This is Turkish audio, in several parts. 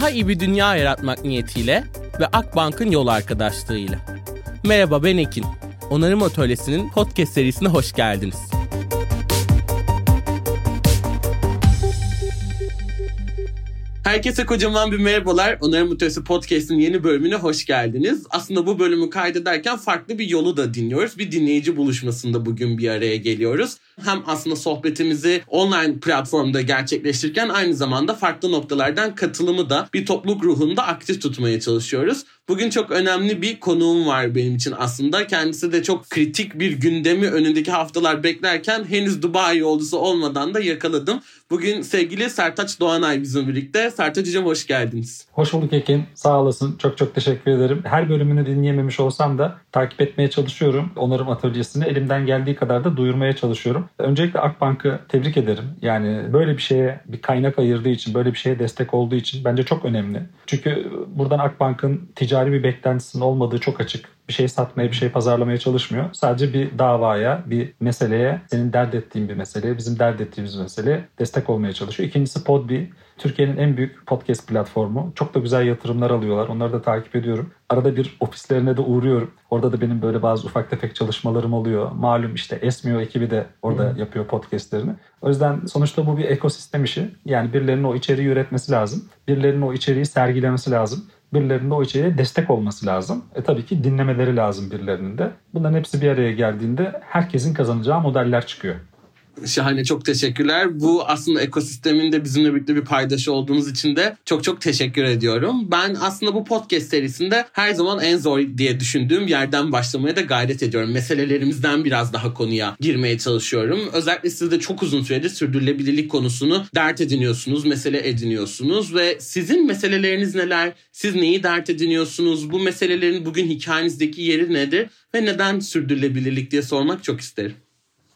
daha iyi bir dünya yaratmak niyetiyle ve Akbank'ın yol arkadaşlığıyla. Merhaba ben Ekin. Onarım Atölyesi'nin podcast serisine hoş geldiniz. Herkese kocaman bir merhabalar. Onarım Atölyesi Podcast'in yeni bölümüne hoş geldiniz. Aslında bu bölümü kaydederken farklı bir yolu da dinliyoruz. Bir dinleyici buluşmasında bugün bir araya geliyoruz. Hem aslında sohbetimizi online platformda gerçekleştirirken aynı zamanda farklı noktalardan katılımı da bir topluluk ruhunda aktif tutmaya çalışıyoruz. Bugün çok önemli bir konuğum var benim için aslında. Kendisi de çok kritik bir gündemi önündeki haftalar beklerken henüz Dubai yolcusu olmadan da yakaladım. Bugün sevgili Sertaç Doğanay bizim birlikte. Sertaç hoş geldiniz. Hoş bulduk Ekin. Sağ olasın. Çok çok teşekkür ederim. Her bölümünü dinleyememiş olsam da takip etmeye çalışıyorum. Onarım atölyesini elimden geldiği kadar da duyurmaya çalışıyorum. Öncelikle Akbank'ı tebrik ederim. Yani böyle bir şeye bir kaynak ayırdığı için, böyle bir şeye destek olduğu için bence çok önemli. Çünkü buradan Akbank'ın ticari bir beklentisinin olmadığı çok açık. Bir şey satmaya, bir şey pazarlamaya çalışmıyor. Sadece bir davaya, bir meseleye, senin dert ettiğin bir meseleye, bizim dert ettiğimiz meseleye destek olmaya çalışıyor. İkincisi Podbi. Türkiye'nin en büyük podcast platformu. Çok da güzel yatırımlar alıyorlar. Onları da takip ediyorum. Arada bir ofislerine de uğruyorum. Orada da benim böyle bazı ufak tefek çalışmalarım oluyor. Malum işte Esmio ekibi de orada hmm. yapıyor podcastlerini. O yüzden sonuçta bu bir ekosistem işi. Yani birilerinin o içeriği üretmesi lazım. Birilerinin o içeriği sergilemesi lazım birilerinin o içeriğe destek olması lazım. E tabii ki dinlemeleri lazım birilerinin de. Bunların hepsi bir araya geldiğinde herkesin kazanacağı modeller çıkıyor. Şahane çok teşekkürler. Bu aslında ekosistemin de bizimle birlikte bir paydaşı olduğunuz için de çok çok teşekkür ediyorum. Ben aslında bu podcast serisinde her zaman en zor diye düşündüğüm yerden başlamaya da gayret ediyorum. Meselelerimizden biraz daha konuya girmeye çalışıyorum. Özellikle siz de çok uzun süredir sürdürülebilirlik konusunu dert ediniyorsunuz, mesele ediniyorsunuz ve sizin meseleleriniz neler? Siz neyi dert ediniyorsunuz? Bu meselelerin bugün hikayenizdeki yeri nedir? Ve neden sürdürülebilirlik diye sormak çok isterim.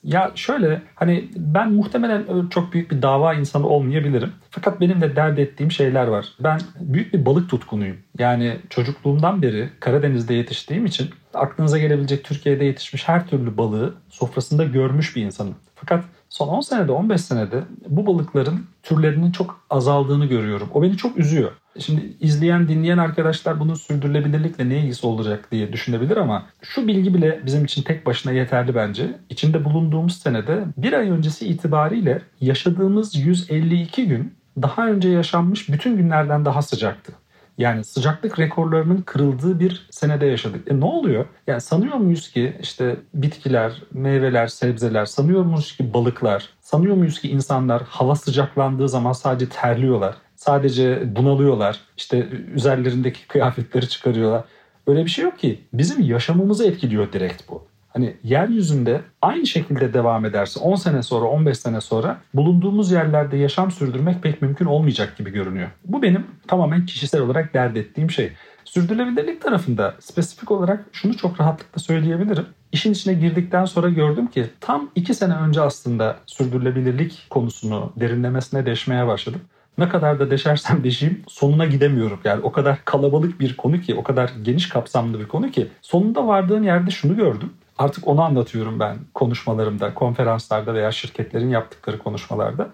Ya şöyle hani ben muhtemelen çok büyük bir dava insanı olmayabilirim. Fakat benim de dert ettiğim şeyler var. Ben büyük bir balık tutkunuyum. Yani çocukluğumdan beri Karadeniz'de yetiştiğim için aklınıza gelebilecek Türkiye'de yetişmiş her türlü balığı sofrasında görmüş bir insanım. Fakat son 10 senede 15 senede bu balıkların türlerinin çok azaldığını görüyorum. O beni çok üzüyor. Şimdi izleyen, dinleyen arkadaşlar bunun sürdürülebilirlikle ne ilgisi olacak diye düşünebilir ama şu bilgi bile bizim için tek başına yeterli bence. İçinde bulunduğumuz senede bir ay öncesi itibariyle yaşadığımız 152 gün daha önce yaşanmış bütün günlerden daha sıcaktı. Yani sıcaklık rekorlarının kırıldığı bir senede yaşadık. E ne oluyor? Yani sanıyor muyuz ki işte bitkiler, meyveler, sebzeler, sanıyor muyuz ki balıklar, sanıyor muyuz ki insanlar hava sıcaklandığı zaman sadece terliyorlar? Sadece bunalıyorlar. İşte üzerlerindeki kıyafetleri çıkarıyorlar. Öyle bir şey yok ki. Bizim yaşamımızı etkiliyor direkt bu. Hani yeryüzünde aynı şekilde devam ederse 10 sene sonra 15 sene sonra bulunduğumuz yerlerde yaşam sürdürmek pek mümkün olmayacak gibi görünüyor. Bu benim tamamen kişisel olarak dert ettiğim şey. Sürdürülebilirlik tarafında spesifik olarak şunu çok rahatlıkla söyleyebilirim. İşin içine girdikten sonra gördüm ki tam 2 sene önce aslında sürdürülebilirlik konusunu derinlemesine deşmeye başladım ne kadar da deşersem deşeyim sonuna gidemiyorum. Yani o kadar kalabalık bir konu ki, o kadar geniş kapsamlı bir konu ki sonunda vardığım yerde şunu gördüm. Artık onu anlatıyorum ben konuşmalarımda, konferanslarda veya şirketlerin yaptıkları konuşmalarda.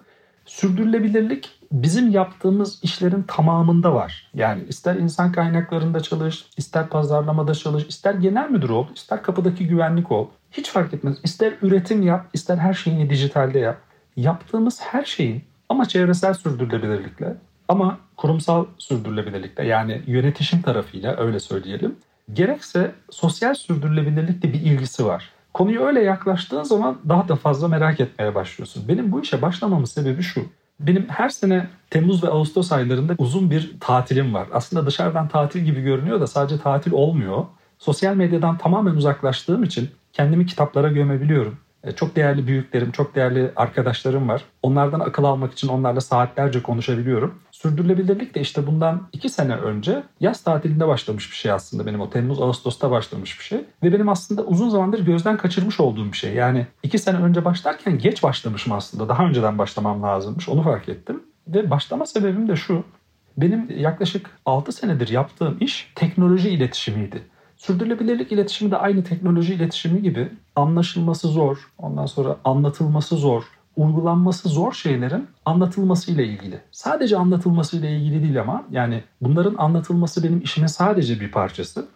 Sürdürülebilirlik bizim yaptığımız işlerin tamamında var. Yani ister insan kaynaklarında çalış, ister pazarlamada çalış, ister genel müdür ol, ister kapıdaki güvenlik ol. Hiç fark etmez. İster üretim yap, ister her şeyini dijitalde yap. Yaptığımız her şeyin ama çevresel sürdürülebilirlikle ama kurumsal sürdürülebilirlikle yani yönetişim tarafıyla öyle söyleyelim. Gerekse sosyal sürdürülebilirlikle bir ilgisi var. Konuyu öyle yaklaştığın zaman daha da fazla merak etmeye başlıyorsun. Benim bu işe başlamamın sebebi şu. Benim her sene Temmuz ve Ağustos aylarında uzun bir tatilim var. Aslında dışarıdan tatil gibi görünüyor da sadece tatil olmuyor. Sosyal medyadan tamamen uzaklaştığım için kendimi kitaplara gömebiliyorum. E, çok değerli büyüklerim, çok değerli arkadaşlarım var. Onlardan akıl almak için onlarla saatlerce konuşabiliyorum. Sürdürülebilirlik de işte bundan iki sene önce yaz tatilinde başlamış bir şey aslında benim o Temmuz Ağustos'ta başlamış bir şey. Ve benim aslında uzun zamandır gözden kaçırmış olduğum bir şey. Yani iki sene önce başlarken geç başlamışım aslında. Daha önceden başlamam lazımmış onu fark ettim. Ve başlama sebebim de şu. Benim yaklaşık 6 senedir yaptığım iş teknoloji iletişimiydi. Sürdürülebilirlik iletişimi de aynı teknoloji iletişimi gibi anlaşılması zor, ondan sonra anlatılması zor, uygulanması zor şeylerin anlatılmasıyla ilgili. Sadece anlatılmasıyla ilgili değil ama yani bunların anlatılması benim işimin sadece bir parçası.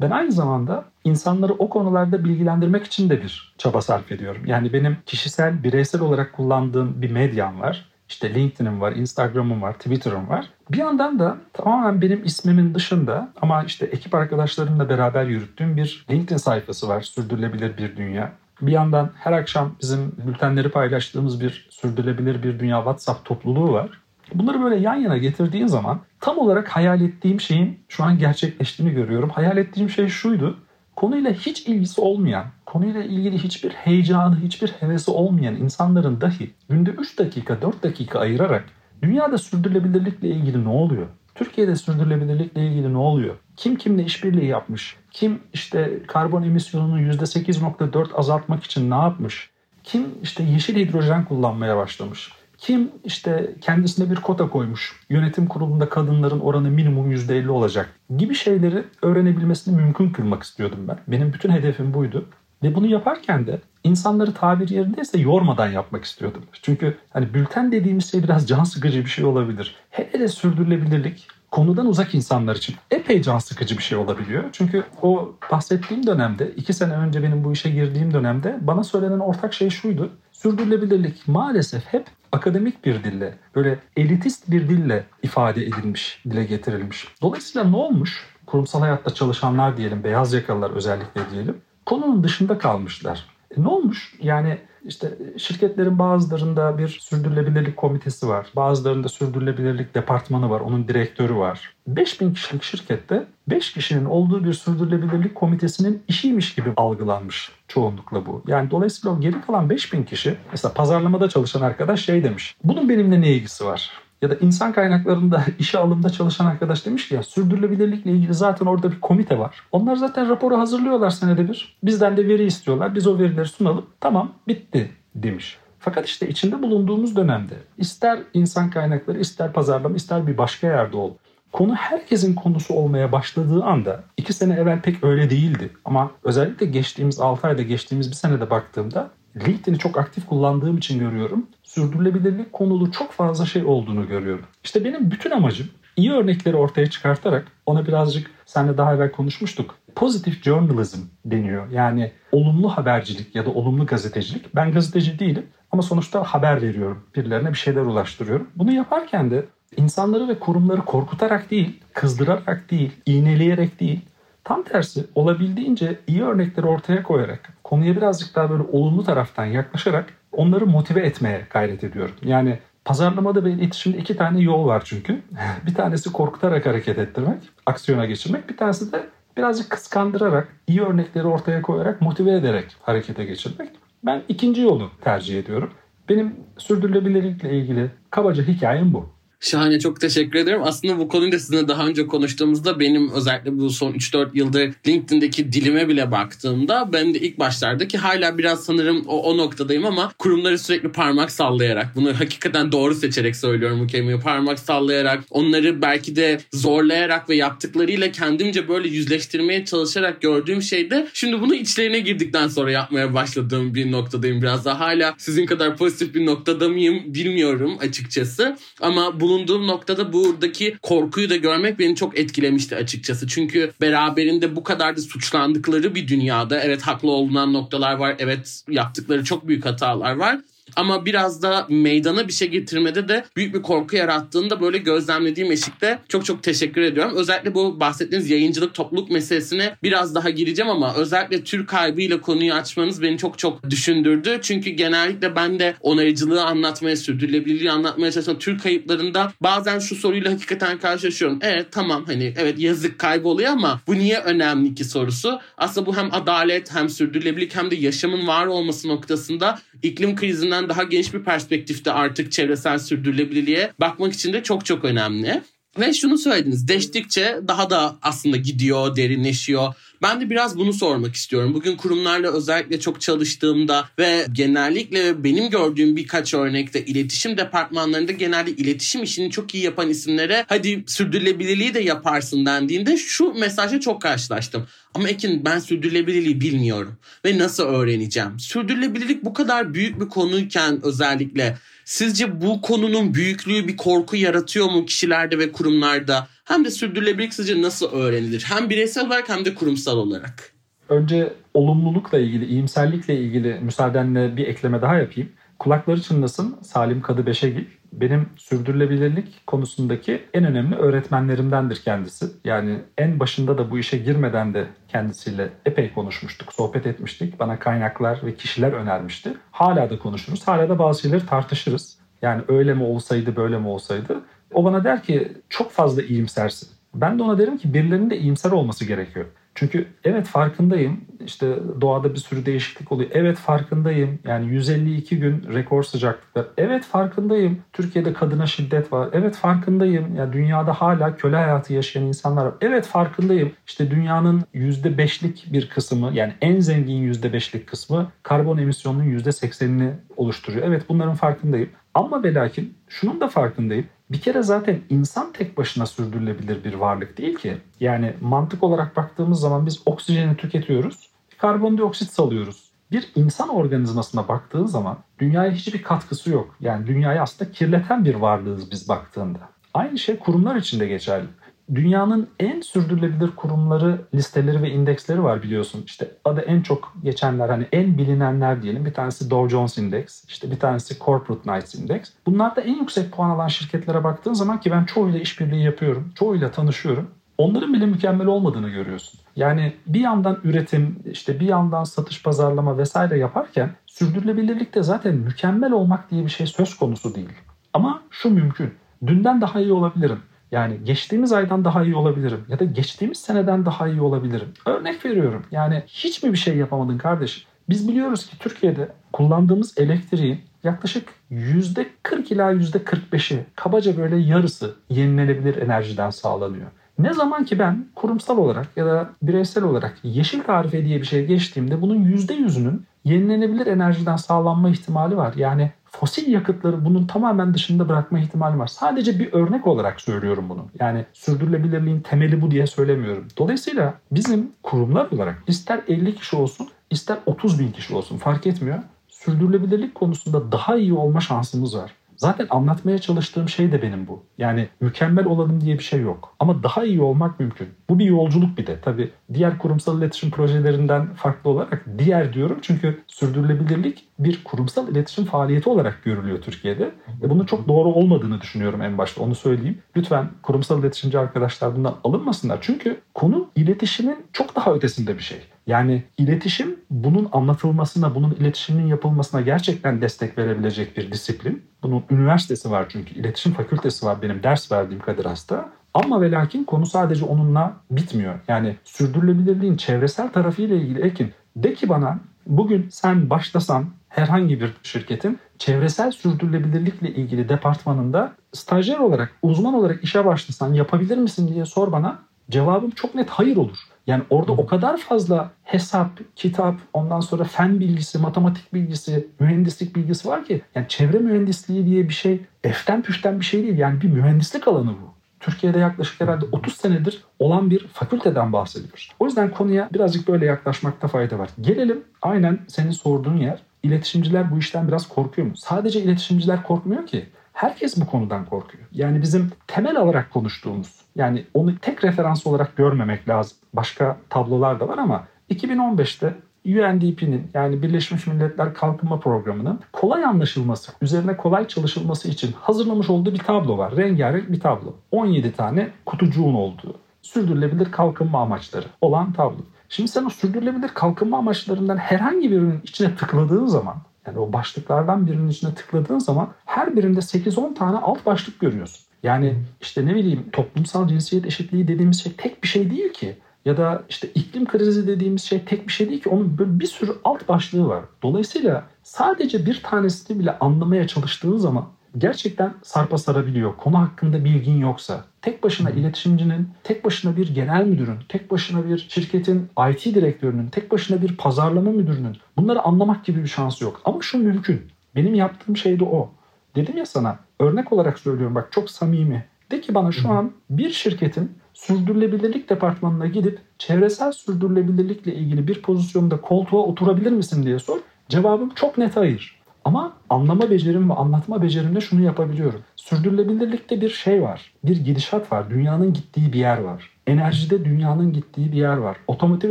Ben aynı zamanda insanları o konularda bilgilendirmek için de bir çaba sarf ediyorum. Yani benim kişisel, bireysel olarak kullandığım bir medyam var. İşte LinkedIn'im var, Instagram'ım var, Twitter'ım var. Bir yandan da tamamen benim ismimin dışında ama işte ekip arkadaşlarımla beraber yürüttüğüm bir LinkedIn sayfası var. Sürdürülebilir bir dünya. Bir yandan her akşam bizim bültenleri paylaştığımız bir sürdürülebilir bir dünya WhatsApp topluluğu var. Bunları böyle yan yana getirdiğin zaman tam olarak hayal ettiğim şeyin şu an gerçekleştiğini görüyorum. Hayal ettiğim şey şuydu. Konuyla hiç ilgisi olmayan, konuyla ilgili hiçbir heyecanı, hiçbir hevesi olmayan insanların dahi günde 3 dakika, 4 dakika ayırarak dünyada sürdürülebilirlikle ilgili ne oluyor? Türkiye'de sürdürülebilirlikle ilgili ne oluyor? Kim kimle işbirliği yapmış? Kim işte karbon emisyonunu %8.4 azaltmak için ne yapmış? Kim işte yeşil hidrojen kullanmaya başlamış? Kim işte kendisine bir kota koymuş, yönetim kurulunda kadınların oranı minimum %50 olacak gibi şeyleri öğrenebilmesini mümkün kılmak istiyordum ben. Benim bütün hedefim buydu. Ve bunu yaparken de insanları tabir yerindeyse yormadan yapmak istiyordum. Çünkü hani bülten dediğimiz şey biraz can sıkıcı bir şey olabilir. Hele de sürdürülebilirlik konudan uzak insanlar için epey can sıkıcı bir şey olabiliyor. Çünkü o bahsettiğim dönemde, iki sene önce benim bu işe girdiğim dönemde bana söylenen ortak şey şuydu. Sürdürülebilirlik maalesef hep akademik bir dille, böyle elitist bir dille ifade edilmiş, dile getirilmiş. Dolayısıyla ne olmuş? Kurumsal hayatta çalışanlar diyelim, beyaz yakalılar özellikle diyelim. Konunun dışında kalmışlar. E ne olmuş? Yani işte şirketlerin bazılarında bir sürdürülebilirlik komitesi var. Bazılarında sürdürülebilirlik departmanı var. Onun direktörü var. 5000 kişilik şirkette 5 kişinin olduğu bir sürdürülebilirlik komitesinin işiymiş gibi algılanmış çoğunlukla bu. Yani dolayısıyla o geri kalan 5000 kişi mesela pazarlamada çalışan arkadaş şey demiş. Bunun benimle ne ilgisi var? Ya da insan kaynaklarında işe alımda çalışan arkadaş demiş ki ya sürdürülebilirlikle ilgili zaten orada bir komite var. Onlar zaten raporu hazırlıyorlar senede bir. Bizden de veri istiyorlar. Biz o verileri sunalım. Tamam bitti demiş. Fakat işte içinde bulunduğumuz dönemde ister insan kaynakları, ister pazarlama, ister bir başka yerde ol. Konu herkesin konusu olmaya başladığı anda iki sene evvel pek öyle değildi. Ama özellikle geçtiğimiz 6 ayda geçtiğimiz bir senede baktığımda LinkedIn'i çok aktif kullandığım için görüyorum. Sürdürülebilirlik konulu çok fazla şey olduğunu görüyorum. İşte benim bütün amacım iyi örnekleri ortaya çıkartarak ona birazcık seninle daha evvel konuşmuştuk. Pozitif journalism deniyor. Yani olumlu habercilik ya da olumlu gazetecilik. Ben gazeteci değilim ama sonuçta haber veriyorum. Birilerine bir şeyler ulaştırıyorum. Bunu yaparken de insanları ve kurumları korkutarak değil, kızdırarak değil, iğneleyerek değil, Tam tersi olabildiğince iyi örnekleri ortaya koyarak, konuya birazcık daha böyle olumlu taraftan yaklaşarak onları motive etmeye gayret ediyorum. Yani pazarlamada ve iletişimde iki tane yol var çünkü. bir tanesi korkutarak hareket ettirmek, aksiyona geçirmek. Bir tanesi de birazcık kıskandırarak, iyi örnekleri ortaya koyarak, motive ederek harekete geçirmek. Ben ikinci yolu tercih ediyorum. Benim sürdürülebilirlikle ilgili kabaca hikayem bu. Şahane çok teşekkür ederim. Aslında bu konuyu da sizinle daha önce konuştuğumuzda benim özellikle bu son 3-4 yıldır LinkedIn'deki dilime bile baktığımda ben de ilk başlardaki hala biraz sanırım o, o noktadayım ama kurumları sürekli parmak sallayarak bunu hakikaten doğru seçerek söylüyorum bu kelimeyi parmak sallayarak onları belki de zorlayarak ve yaptıklarıyla kendimce böyle yüzleştirmeye çalışarak gördüğüm şeyde şimdi bunu içlerine girdikten sonra yapmaya başladığım bir noktadayım biraz daha hala sizin kadar pozitif bir noktada mıyım bilmiyorum açıkçası ama bunu bulunduğum noktada buradaki korkuyu da görmek beni çok etkilemişti açıkçası. Çünkü beraberinde bu kadar da suçlandıkları bir dünyada evet haklı olunan noktalar var. Evet yaptıkları çok büyük hatalar var. Ama biraz da meydana bir şey getirmede de büyük bir korku yarattığını da böyle gözlemlediğim eşikte çok çok teşekkür ediyorum. Özellikle bu bahsettiğiniz yayıncılık topluluk meselesine biraz daha gireceğim ama özellikle Türk kaybıyla konuyu açmanız beni çok çok düşündürdü. Çünkü genellikle ben de onarıcılığı anlatmaya, sürdürülebilirliği anlatmaya çalışan Türk kayıplarında bazen şu soruyla hakikaten karşılaşıyorum. Evet tamam hani evet yazık kayboluyor ama bu niye önemli ki sorusu. Aslında bu hem adalet hem sürdürülebilirlik hem de yaşamın var olması noktasında iklim krizinden açısından daha geniş bir perspektifte artık çevresel sürdürülebilirliğe bakmak için de çok çok önemli. Ve şunu söylediniz. Deştikçe daha da aslında gidiyor, derinleşiyor. Ben de biraz bunu sormak istiyorum. Bugün kurumlarla özellikle çok çalıştığımda ve genellikle benim gördüğüm birkaç örnekte iletişim departmanlarında genelde iletişim işini çok iyi yapan isimlere hadi sürdürülebilirliği de yaparsın dendiğinde şu mesajla çok karşılaştım. Ama Ekin ben sürdürülebilirliği bilmiyorum ve nasıl öğreneceğim? Sürdürülebilirlik bu kadar büyük bir konuyken özellikle sizce bu konunun büyüklüğü bir korku yaratıyor mu kişilerde ve kurumlarda? Hem de sürdürülebilirlik sizce nasıl öğrenilir? Hem bireysel olarak hem de kurumsal olarak. Önce olumlulukla ilgili, iyimserlikle ilgili müsaadenle bir ekleme daha yapayım. Kulakları çınlasın Salim Kadı Beşegil benim sürdürülebilirlik konusundaki en önemli öğretmenlerimdendir kendisi. Yani en başında da bu işe girmeden de kendisiyle epey konuşmuştuk, sohbet etmiştik. Bana kaynaklar ve kişiler önermişti. Hala da konuşuruz, hala da bazı şeyleri tartışırız. Yani öyle mi olsaydı, böyle mi olsaydı. O bana der ki çok fazla iyimsersin. Ben de ona derim ki birilerinin de iyimser olması gerekiyor. Çünkü evet farkındayım işte doğada bir sürü değişiklik oluyor. Evet farkındayım yani 152 gün rekor sıcaklıklar. Evet farkındayım Türkiye'de kadına şiddet var. Evet farkındayım ya dünyada hala köle hayatı yaşayan insanlar var. Evet farkındayım işte dünyanın %5'lik bir kısmı yani en zengin %5'lik kısmı karbon emisyonunun %80'ini oluşturuyor. Evet bunların farkındayım. Ama ve lakin şunun da farkındayım. Bir kere zaten insan tek başına sürdürülebilir bir varlık değil ki. Yani mantık olarak baktığımız zaman biz oksijeni tüketiyoruz, karbondioksit salıyoruz. Bir insan organizmasına baktığın zaman dünyaya hiçbir katkısı yok. Yani dünyayı aslında kirleten bir varlığız biz baktığında. Aynı şey kurumlar için de geçerli dünyanın en sürdürülebilir kurumları listeleri ve indeksleri var biliyorsun. İşte adı en çok geçenler hani en bilinenler diyelim. Bir tanesi Dow Jones Index, işte bir tanesi Corporate Knights Index. Bunlarda en yüksek puan alan şirketlere baktığın zaman ki ben çoğuyla işbirliği yapıyorum, çoğuyla tanışıyorum. Onların bile mükemmel olmadığını görüyorsun. Yani bir yandan üretim, işte bir yandan satış, pazarlama vesaire yaparken sürdürülebilirlikte zaten mükemmel olmak diye bir şey söz konusu değil. Ama şu mümkün. Dünden daha iyi olabilirim. Yani geçtiğimiz aydan daha iyi olabilirim ya da geçtiğimiz seneden daha iyi olabilirim. Örnek veriyorum. Yani hiç mi bir şey yapamadın kardeşim? Biz biliyoruz ki Türkiye'de kullandığımız elektriğin yaklaşık %40 ila %45'i kabaca böyle yarısı yenilenebilir enerjiden sağlanıyor. Ne zaman ki ben kurumsal olarak ya da bireysel olarak yeşil tarife diye bir şey geçtiğimde bunun %100'ünün yenilenebilir enerjiden sağlanma ihtimali var. Yani fosil yakıtları bunun tamamen dışında bırakma ihtimali var. Sadece bir örnek olarak söylüyorum bunu. Yani sürdürülebilirliğin temeli bu diye söylemiyorum. Dolayısıyla bizim kurumlar olarak ister 50 kişi olsun ister 30 bin kişi olsun fark etmiyor. Sürdürülebilirlik konusunda daha iyi olma şansımız var. Zaten anlatmaya çalıştığım şey de benim bu. Yani mükemmel olalım diye bir şey yok. Ama daha iyi olmak mümkün. Bu bir yolculuk bir de. Tabii diğer kurumsal iletişim projelerinden farklı olarak diğer diyorum çünkü sürdürülebilirlik bir kurumsal iletişim faaliyeti olarak görülüyor Türkiye'de. Ve bunun çok doğru olmadığını düşünüyorum en başta onu söyleyeyim. Lütfen kurumsal iletişimci arkadaşlar bundan alınmasınlar. Çünkü konu iletişimin çok daha ötesinde bir şey. Yani iletişim bunun anlatılmasına, bunun iletişimin yapılmasına gerçekten destek verebilecek bir disiplin. Bunun üniversitesi var çünkü iletişim fakültesi var benim ders verdiğim Kadir Has'ta. Ama ve lakin konu sadece onunla bitmiyor. Yani sürdürülebilirliğin çevresel tarafıyla ilgili Ekin de ki bana bugün sen başlasan herhangi bir şirketin çevresel sürdürülebilirlikle ilgili departmanında stajyer olarak, uzman olarak işe başlasan yapabilir misin diye sor bana. Cevabım çok net hayır olur. Yani orada o kadar fazla hesap, kitap, ondan sonra fen bilgisi, matematik bilgisi, mühendislik bilgisi var ki. Yani çevre mühendisliği diye bir şey eften püften bir şey değil. Yani bir mühendislik alanı bu. Türkiye'de yaklaşık herhalde 30 senedir olan bir fakülteden bahsediyoruz. O yüzden konuya birazcık böyle yaklaşmakta fayda var. Gelelim aynen senin sorduğun yer. İletişimciler bu işten biraz korkuyor mu? Sadece iletişimciler korkmuyor ki. Herkes bu konudan korkuyor. Yani bizim temel olarak konuştuğumuz yani onu tek referans olarak görmemek lazım. Başka tablolar da var ama 2015'te UNDP'nin yani Birleşmiş Milletler Kalkınma Programı'nın kolay anlaşılması, üzerine kolay çalışılması için hazırlamış olduğu bir tablo var. Rengarenk bir tablo. 17 tane kutucuğun olduğu sürdürülebilir kalkınma amaçları olan tablo. Şimdi sen o sürdürülebilir kalkınma amaçlarından herhangi birinin içine tıkladığın zaman yani o başlıklardan birinin içine tıkladığın zaman her birinde 8-10 tane alt başlık görüyorsun. Yani işte ne bileyim toplumsal cinsiyet eşitliği dediğimiz şey tek bir şey değil ki. Ya da işte iklim krizi dediğimiz şey tek bir şey değil ki. Onun böyle bir sürü alt başlığı var. Dolayısıyla sadece bir tanesini bile anlamaya çalıştığın zaman gerçekten sarpa sarabiliyor. Konu hakkında bilgin yoksa, tek başına iletişimcinin, tek başına bir genel müdürün, tek başına bir şirketin IT direktörünün, tek başına bir pazarlama müdürünün bunları anlamak gibi bir şansı yok. Ama şu mümkün. Benim yaptığım şey de o. Dedim ya sana örnek olarak söylüyorum bak çok samimi. De ki bana şu an bir şirketin sürdürülebilirlik departmanına gidip çevresel sürdürülebilirlikle ilgili bir pozisyonda koltuğa oturabilir misin diye sor. Cevabım çok net hayır. Ama anlama becerim ve anlatma becerimle şunu yapabiliyorum. Sürdürülebilirlikte bir şey var. Bir gidişat var. Dünyanın gittiği bir yer var. Enerjide dünyanın gittiği bir yer var. Otomotiv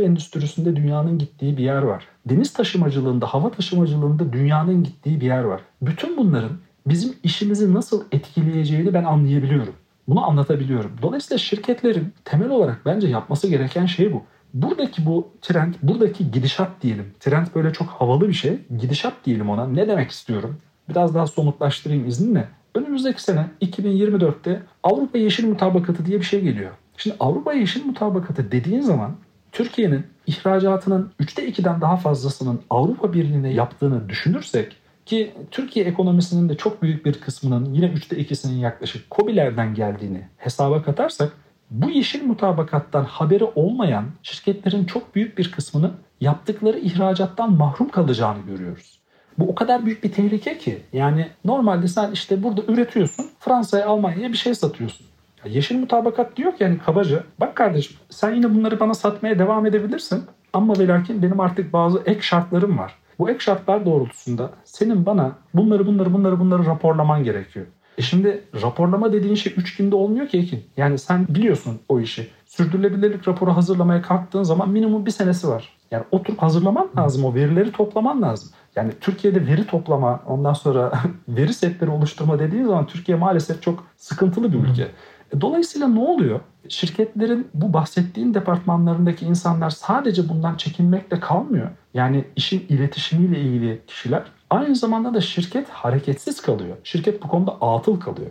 endüstrisinde dünyanın gittiği bir yer var. Deniz taşımacılığında, hava taşımacılığında dünyanın gittiği bir yer var. Bütün bunların bizim işimizi nasıl etkileyeceğini ben anlayabiliyorum. Bunu anlatabiliyorum. Dolayısıyla şirketlerin temel olarak bence yapması gereken şey bu. Buradaki bu trend, buradaki gidişat diyelim. Trend böyle çok havalı bir şey. Gidişat diyelim ona. Ne demek istiyorum? Biraz daha somutlaştırayım izninle. Önümüzdeki sene 2024'te Avrupa Yeşil Mutabakatı diye bir şey geliyor. Şimdi Avrupa Yeşil Mutabakatı dediğin zaman Türkiye'nin ihracatının 3'te 2'den daha fazlasının Avrupa Birliği'ne yaptığını düşünürsek ki Türkiye ekonomisinin de çok büyük bir kısmının yine 3'te 2'sinin yaklaşık COBİ'lerden geldiğini hesaba katarsak bu yeşil mutabakattan haberi olmayan şirketlerin çok büyük bir kısmını yaptıkları ihracattan mahrum kalacağını görüyoruz. Bu o kadar büyük bir tehlike ki. Yani normalde sen işte burada üretiyorsun, Fransa'ya, Almanya'ya bir şey satıyorsun. Ya yeşil mutabakat diyor ki yani kabaca, bak kardeşim sen yine bunları bana satmaya devam edebilirsin. Ama ve lakin benim artık bazı ek şartlarım var. Bu ek şartlar doğrultusunda senin bana bunları bunları bunları bunları raporlaman gerekiyor. E şimdi raporlama dediğin şey 3 günde olmuyor ki Ekin. Yani sen biliyorsun o işi. Sürdürülebilirlik raporu hazırlamaya kalktığın zaman minimum bir senesi var. Yani oturup hazırlaman lazım o verileri toplaman lazım. Yani Türkiye'de veri toplama ondan sonra veri setleri oluşturma dediğin zaman Türkiye maalesef çok sıkıntılı bir ülke. E, dolayısıyla ne oluyor? Şirketlerin bu bahsettiğin departmanlarındaki insanlar sadece bundan çekinmekle kalmıyor. Yani işin iletişimiyle ilgili kişiler aynı zamanda da şirket hareketsiz kalıyor. Şirket bu konuda atıl kalıyor.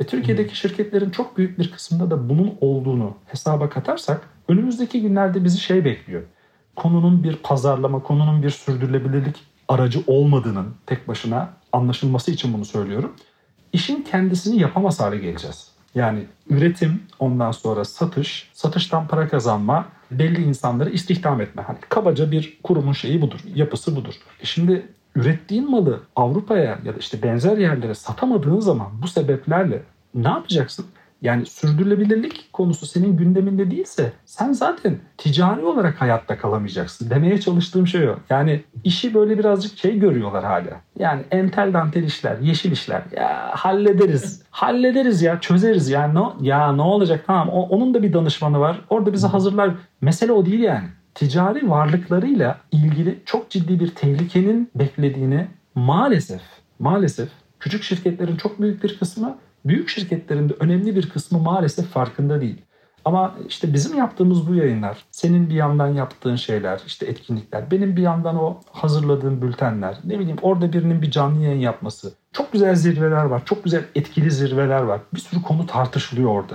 Ve Türkiye'deki şirketlerin çok büyük bir kısmında da bunun olduğunu hesaba katarsak önümüzdeki günlerde bizi şey bekliyor. Konunun bir pazarlama, konunun bir sürdürülebilirlik aracı olmadığının tek başına anlaşılması için bunu söylüyorum. İşin kendisini yapamaz hale geleceğiz. Yani üretim, ondan sonra satış, satıştan para kazanma, belli insanları istihdam etme. Hani kabaca bir kurumun şeyi budur, yapısı budur. E şimdi ürettiğin malı Avrupa'ya ya da işte benzer yerlere satamadığın zaman bu sebeplerle ne yapacaksın? Yani sürdürülebilirlik konusu senin gündeminde değilse sen zaten ticari olarak hayatta kalamayacaksın. Demeye çalıştığım şey o. Yani işi böyle birazcık şey görüyorlar hala. Yani entel dantel işler, yeşil işler. Ya hallederiz. hallederiz ya çözeriz ya. No, ya ne olacak tamam o, onun da bir danışmanı var. Orada bizi hazırlar. Mesele o değil yani. Ticari varlıklarıyla ilgili çok ciddi bir tehlikenin beklediğini maalesef maalesef küçük şirketlerin çok büyük bir kısmı büyük şirketlerin de önemli bir kısmı maalesef farkında değil. Ama işte bizim yaptığımız bu yayınlar, senin bir yandan yaptığın şeyler, işte etkinlikler, benim bir yandan o hazırladığım bültenler, ne bileyim orada birinin bir canlı yayın yapması. Çok güzel zirveler var, çok güzel etkili zirveler var. Bir sürü konu tartışılıyor orada.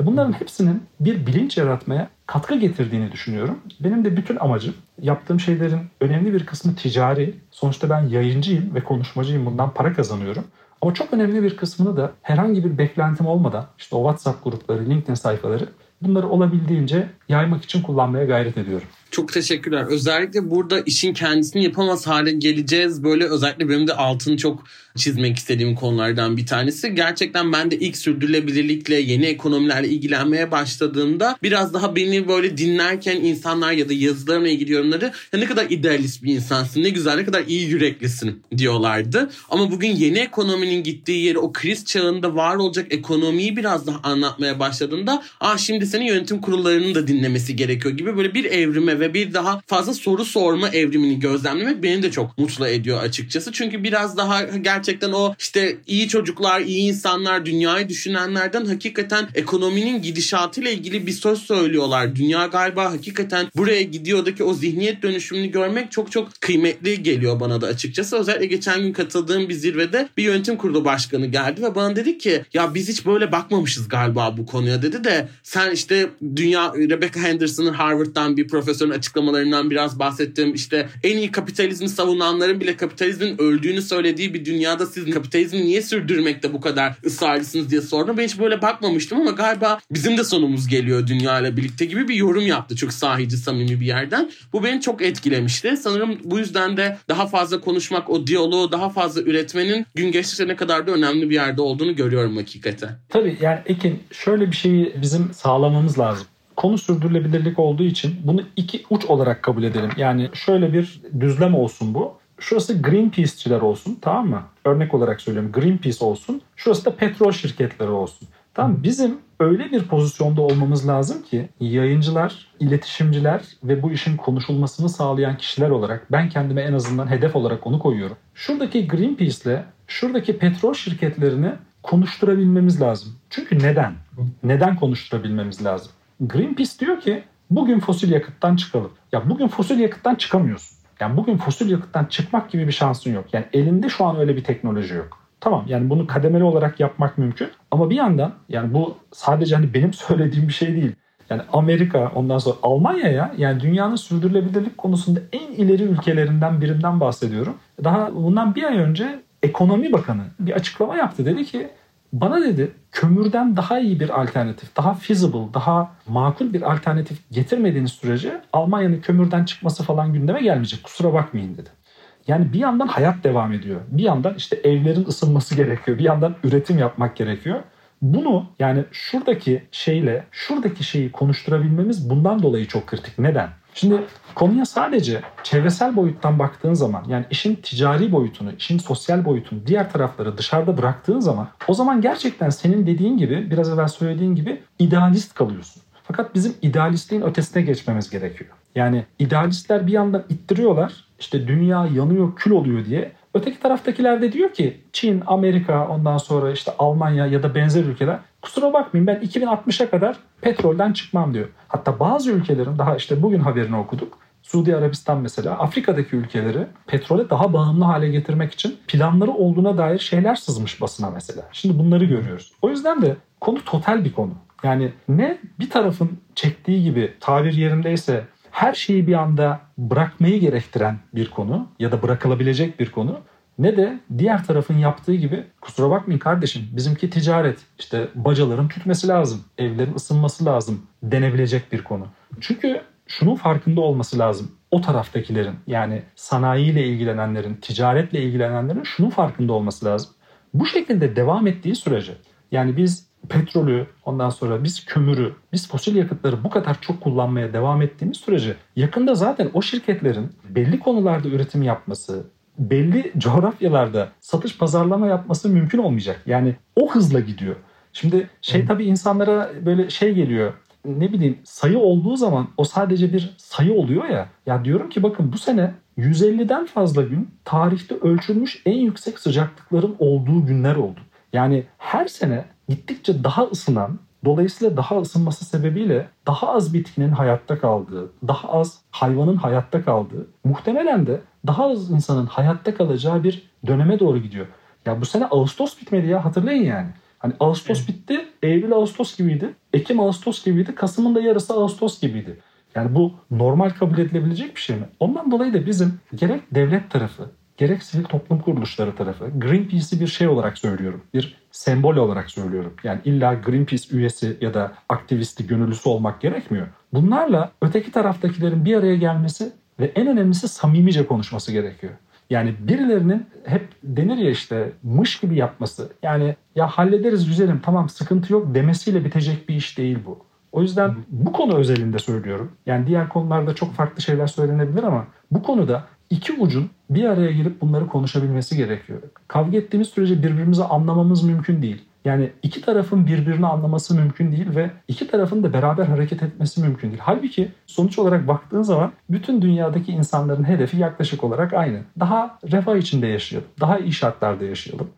E bunların hepsinin bir bilinç yaratmaya katkı getirdiğini düşünüyorum. Benim de bütün amacım yaptığım şeylerin önemli bir kısmı ticari. Sonuçta ben yayıncıyım ve konuşmacıyım. Bundan para kazanıyorum. Ama çok önemli bir kısmını da herhangi bir beklentim olmadan işte o WhatsApp grupları, LinkedIn sayfaları bunları olabildiğince yaymak için kullanmaya gayret ediyorum. Çok teşekkürler. Özellikle burada işin kendisini yapamaz hale geleceğiz. Böyle özellikle benim de altını çok çizmek istediğim konulardan bir tanesi. Gerçekten ben de ilk sürdürülebilirlikle, yeni ekonomilerle ilgilenmeye başladığımda biraz daha beni böyle dinlerken insanlar ya da yazılarımla ilgili yorumları ya ne kadar idealist bir insansın, ne güzel, ne kadar iyi yüreklisin diyorlardı. Ama bugün yeni ekonominin gittiği yeri o kriz çağında var olacak ekonomiyi biraz daha anlatmaya başladığında ah şimdi senin yönetim kurullarının da dinlemesi gerekiyor gibi böyle bir evrime ve bir daha fazla soru sorma evrimini gözlemlemek beni de çok mutlu ediyor açıkçası. Çünkü biraz daha gerçekten o işte iyi çocuklar, iyi insanlar, dünyayı düşünenlerden hakikaten ekonominin gidişatıyla ilgili bir söz söylüyorlar. Dünya galiba hakikaten buraya gidiyordaki o zihniyet dönüşümünü görmek çok çok kıymetli geliyor bana da açıkçası. Özellikle geçen gün katıldığım bir zirvede bir yönetim kurulu başkanı geldi ve bana dedi ki ya biz hiç böyle bakmamışız galiba bu konuya dedi de sen işte dünya Rebecca Henderson'ın Harvard'dan bir profesörün açıklamalarından biraz bahsettim. İşte en iyi kapitalizmi savunanların bile kapitalizmin öldüğünü söylediği bir dünyada dünyada siz kapitalizmi niye sürdürmekte bu kadar ısrarlısınız diye sordum. Ben hiç böyle bakmamıştım ama galiba bizim de sonumuz geliyor dünya ile birlikte gibi bir yorum yaptı çok sahici samimi bir yerden. Bu beni çok etkilemişti. Sanırım bu yüzden de daha fazla konuşmak, o diyaloğu daha fazla üretmenin gün geçtikçe ne kadar da önemli bir yerde olduğunu görüyorum hakikate. Tabii yani Ekin şöyle bir şeyi bizim sağlamamız lazım konu sürdürülebilirlik olduğu için bunu iki uç olarak kabul edelim. Yani şöyle bir düzlem olsun bu. Şurası Greenpeace'çiler olsun tamam mı? Örnek olarak söylüyorum Greenpeace olsun. Şurası da petrol şirketleri olsun. Tamam bizim öyle bir pozisyonda olmamız lazım ki yayıncılar, iletişimciler ve bu işin konuşulmasını sağlayan kişiler olarak ben kendime en azından hedef olarak onu koyuyorum. Şuradaki Greenpeace ile şuradaki petrol şirketlerini konuşturabilmemiz lazım. Çünkü neden? Neden konuşturabilmemiz lazım? Greenpeace diyor ki bugün fosil yakıttan çıkalım. Ya bugün fosil yakıttan çıkamıyorsun. Yani bugün fosil yakıttan çıkmak gibi bir şansın yok. Yani elinde şu an öyle bir teknoloji yok. Tamam yani bunu kademeli olarak yapmak mümkün. Ama bir yandan yani bu sadece hani benim söylediğim bir şey değil. Yani Amerika ondan sonra Almanya'ya yani dünyanın sürdürülebilirlik konusunda en ileri ülkelerinden birinden bahsediyorum. Daha bundan bir ay önce Ekonomi Bakanı bir açıklama yaptı. Dedi ki bana dedi kömürden daha iyi bir alternatif, daha feasible, daha makul bir alternatif getirmediğiniz sürece Almanya'nın kömürden çıkması falan gündeme gelmeyecek. Kusura bakmayın dedi. Yani bir yandan hayat devam ediyor. Bir yandan işte evlerin ısınması gerekiyor. Bir yandan üretim yapmak gerekiyor. Bunu yani şuradaki şeyle şuradaki şeyi konuşturabilmemiz bundan dolayı çok kritik. Neden? Şimdi konuya sadece çevresel boyuttan baktığın zaman yani işin ticari boyutunu, işin sosyal boyutunu, diğer tarafları dışarıda bıraktığın zaman o zaman gerçekten senin dediğin gibi biraz evvel söylediğin gibi idealist kalıyorsun. Fakat bizim idealistliğin ötesine geçmemiz gerekiyor. Yani idealistler bir yandan ittiriyorlar işte dünya yanıyor kül oluyor diye. Öteki taraftakiler de diyor ki Çin, Amerika ondan sonra işte Almanya ya da benzer ülkeler kusura bakmayın ben 2060'a kadar petrolden çıkmam diyor. Hatta bazı ülkelerin daha işte bugün haberini okuduk. Suudi Arabistan mesela Afrika'daki ülkeleri petrole daha bağımlı hale getirmek için planları olduğuna dair şeyler sızmış basına mesela. Şimdi bunları görüyoruz. O yüzden de konu total bir konu. Yani ne bir tarafın çektiği gibi tabir yerindeyse her şeyi bir anda bırakmayı gerektiren bir konu ya da bırakılabilecek bir konu ne de diğer tarafın yaptığı gibi kusura bakmayın kardeşim bizimki ticaret işte bacaların tütmesi lazım evlerin ısınması lazım denebilecek bir konu. Çünkü şunun farkında olması lazım o taraftakilerin yani sanayiyle ilgilenenlerin ticaretle ilgilenenlerin şunun farkında olması lazım. Bu şekilde devam ettiği sürece yani biz petrolü, ondan sonra biz kömürü, biz fosil yakıtları bu kadar çok kullanmaya devam ettiğimiz sürece yakında zaten o şirketlerin belli konularda üretim yapması, belli coğrafyalarda satış pazarlama yapması mümkün olmayacak. Yani o hızla gidiyor. Şimdi şey tabii insanlara böyle şey geliyor. Ne bileyim sayı olduğu zaman o sadece bir sayı oluyor ya. Ya diyorum ki bakın bu sene 150'den fazla gün tarihte ölçülmüş en yüksek sıcaklıkların olduğu günler oldu. Yani her sene gittikçe daha ısınan, dolayısıyla daha ısınması sebebiyle daha az bitkinin hayatta kaldığı, daha az hayvanın hayatta kaldığı, muhtemelen de daha az insanın hayatta kalacağı bir döneme doğru gidiyor. Ya bu sene Ağustos bitmedi ya hatırlayın yani. Hani Ağustos evet. bitti, Eylül Ağustos gibiydi, Ekim Ağustos gibiydi, Kasım'ın da yarısı Ağustos gibiydi. Yani bu normal kabul edilebilecek bir şey mi? Ondan dolayı da bizim gerek devlet tarafı, gerek sivil toplum kuruluşları tarafı Greenpeace'i bir şey olarak söylüyorum. Bir sembol olarak söylüyorum. Yani illa Greenpeace üyesi ya da aktivisti, gönüllüsü olmak gerekmiyor. Bunlarla öteki taraftakilerin bir araya gelmesi ve en önemlisi samimice konuşması gerekiyor. Yani birilerinin hep denir ya işte mış gibi yapması. Yani ya hallederiz güzelim tamam sıkıntı yok demesiyle bitecek bir iş değil bu. O yüzden bu konu özelinde söylüyorum. Yani diğer konularda çok farklı şeyler söylenebilir ama bu konuda iki ucun bir araya gelip bunları konuşabilmesi gerekiyor. Kavga ettiğimiz sürece birbirimizi anlamamız mümkün değil. Yani iki tarafın birbirini anlaması mümkün değil ve iki tarafın da beraber hareket etmesi mümkün değil. Halbuki sonuç olarak baktığın zaman bütün dünyadaki insanların hedefi yaklaşık olarak aynı. Daha refah içinde yaşayalım, daha iyi şartlarda yaşayalım.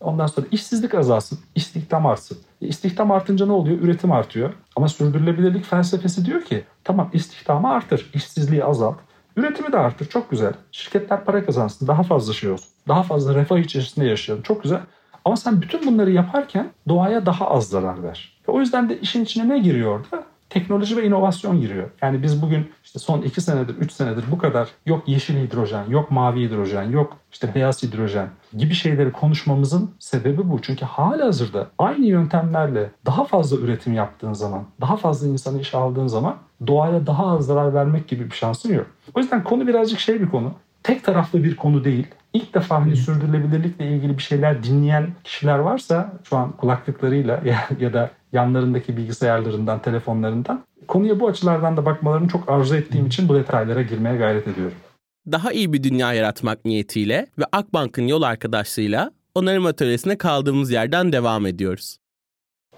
Ondan sonra işsizlik azalsın, istihdam artsın. E, istihdam artınca ne oluyor? Üretim artıyor. Ama sürdürülebilirlik felsefesi diyor ki tamam istihdamı artır, işsizliği azalt. Üretimi de artır. Çok güzel. Şirketler para kazansın. Daha fazla şey olsun. Daha fazla refah içerisinde yaşayalım. Çok güzel. Ama sen bütün bunları yaparken doğaya daha az zarar ver. Ve o yüzden de işin içine ne giriyor orada? Teknoloji ve inovasyon giriyor. Yani biz bugün işte son 2 senedir, 3 senedir bu kadar yok yeşil hidrojen, yok mavi hidrojen, yok işte beyaz hidrojen gibi şeyleri konuşmamızın sebebi bu. Çünkü hala hazırda aynı yöntemlerle daha fazla üretim yaptığın zaman, daha fazla insanı işe aldığın zaman doğaya daha az zarar vermek gibi bir şansın yok. O yüzden konu birazcık şey bir konu. Tek taraflı bir konu değil. İlk defa hani sürdürülebilirlikle ilgili bir şeyler dinleyen kişiler varsa şu an kulaklıklarıyla ya, ya da yanlarındaki bilgisayarlarından, telefonlarından konuya bu açılardan da bakmalarını çok arzu ettiğim için bu detaylara girmeye gayret ediyorum. Daha iyi bir dünya yaratmak niyetiyle ve Akbank'ın yol arkadaşlığıyla onarım atölyesine kaldığımız yerden devam ediyoruz.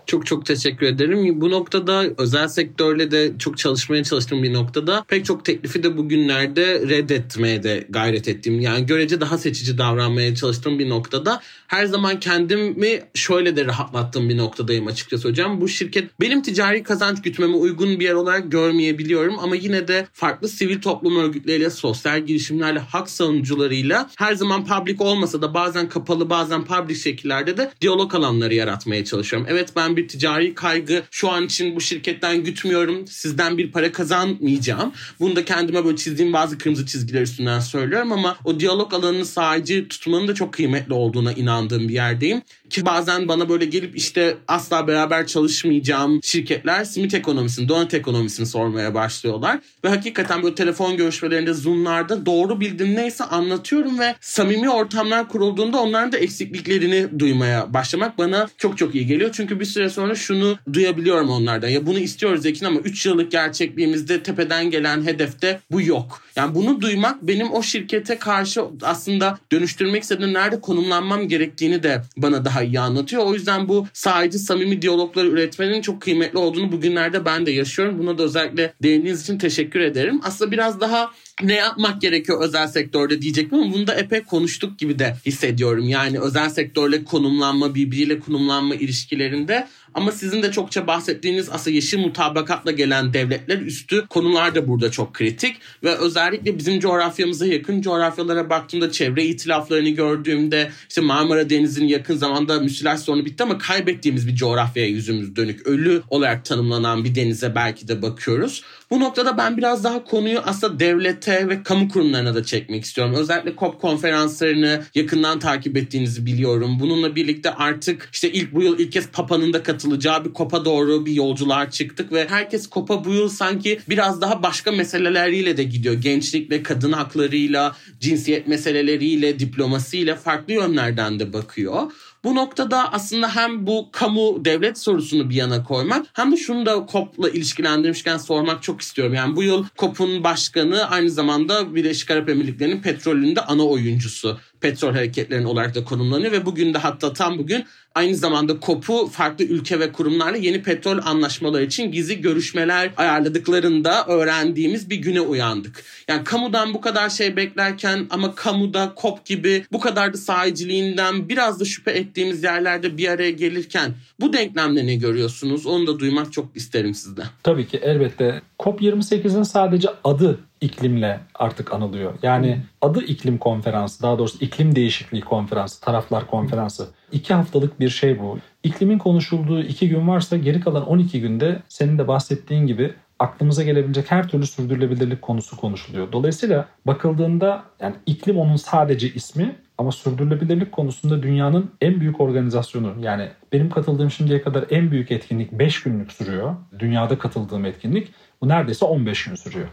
Çok çok teşekkür ederim. Bu noktada özel sektörle de çok çalışmaya çalıştığım bir noktada pek çok teklifi de bugünlerde reddetmeye de gayret ettiğim yani görece daha seçici davranmaya çalıştığım bir noktada her zaman kendimi şöyle de rahatlattığım bir noktadayım açıkçası hocam. Bu şirket benim ticari kazanç gütmeme uygun bir yer olarak görmeyebiliyorum ama yine de farklı sivil toplum örgütleriyle, sosyal girişimlerle, hak savunucularıyla her zaman public olmasa da bazen kapalı bazen public şekillerde de diyalog alanları yaratmaya çalışıyorum. Evet ben bir ticari kaygı şu an için bu şirketten gütmüyorum. Sizden bir para kazanmayacağım. Bunu da kendime böyle çizdiğim bazı kırmızı çizgiler üstünden söylüyorum ama o diyalog alanını sadece tutmanın da çok kıymetli olduğuna inandığım bir yerdeyim. Ki bazen bana böyle gelip işte asla beraber çalışmayacağım şirketler simit ekonomisini, donut ekonomisini sormaya başlıyorlar. Ve hakikaten böyle telefon görüşmelerinde, Zoom'larda doğru bildiğim neyse anlatıyorum ve samimi ortamlar kurulduğunda onların da eksikliklerini duymaya başlamak bana çok çok iyi geliyor. Çünkü bir süre sonra şunu duyabiliyorum onlardan. Ya bunu istiyoruz Ekin ama 3 yıllık gerçekliğimizde tepeden gelen hedefte bu yok. Yani bunu duymak benim o şirkete karşı aslında dönüştürmek istediğim nerede konumlanmam gerektiğini de bana daha iyi anlatıyor. O yüzden bu sadece samimi diyalogları üretmenin çok kıymetli olduğunu bugünlerde ben de yaşıyorum. Buna da özellikle değindiğiniz için teşekkür ederim. Aslında biraz daha ne yapmak gerekiyor özel sektörde diyecektim ama bunu da epey konuştuk gibi de hissediyorum. Yani özel sektörle konumlanma, birbiriyle konumlanma ilişkilerinde ama sizin de çokça bahsettiğiniz aslında yeşil mutabakatla gelen devletler üstü konular da burada çok kritik. Ve özellikle bizim coğrafyamıza yakın coğrafyalara baktığımda çevre itilaflarını gördüğümde işte Marmara Denizi'nin yakın zamanda müsilaj bitti ama kaybettiğimiz bir coğrafyaya yüzümüz dönük ölü olarak tanımlanan bir denize belki de bakıyoruz. Bu noktada ben biraz daha konuyu aslında devlete ve kamu kurumlarına da çekmek istiyorum. Özellikle COP konferanslarını yakından takip ettiğinizi biliyorum. Bununla birlikte artık işte ilk bu yıl ilk kez Papa'nın da katılacağı bir COP'a doğru bir yolculuğa çıktık ve herkes COP'a bu yıl sanki biraz daha başka meseleleriyle de gidiyor. Gençlikle, kadın haklarıyla, cinsiyet meseleleriyle, diplomasiyle farklı yönlerden de bakıyor. Bu noktada aslında hem bu kamu devlet sorusunu bir yana koymak hem de şunu da COP'la ilişkilendirmişken sormak çok istiyorum. Yani bu yıl COP'un başkanı aynı zamanda Birleşik Arap Emirlikleri'nin petrolünde ana oyuncusu petrol hareketlerinin olarak da konumlanıyor ve bugün de hatta tam bugün aynı zamanda COP'u farklı ülke ve kurumlarla yeni petrol anlaşmaları için gizli görüşmeler ayarladıklarında öğrendiğimiz bir güne uyandık. Yani kamudan bu kadar şey beklerken ama kamuda COP gibi bu kadar da sahiciliğinden biraz da şüphe ettiğimiz yerlerde bir araya gelirken bu denklemde ne görüyorsunuz? Onu da duymak çok isterim sizden. Tabii ki elbette. COP28'in sadece adı iklimle artık anılıyor. Yani adı iklim konferansı, daha doğrusu iklim değişikliği konferansı, taraflar konferansı. İki haftalık bir şey bu. İklimin konuşulduğu iki gün varsa geri kalan 12 günde senin de bahsettiğin gibi aklımıza gelebilecek her türlü sürdürülebilirlik konusu konuşuluyor. Dolayısıyla bakıldığında yani iklim onun sadece ismi ama sürdürülebilirlik konusunda dünyanın en büyük organizasyonu. Yani benim katıldığım şimdiye kadar en büyük etkinlik 5 günlük sürüyor. Dünyada katıldığım etkinlik bu neredeyse 15 gün sürüyor.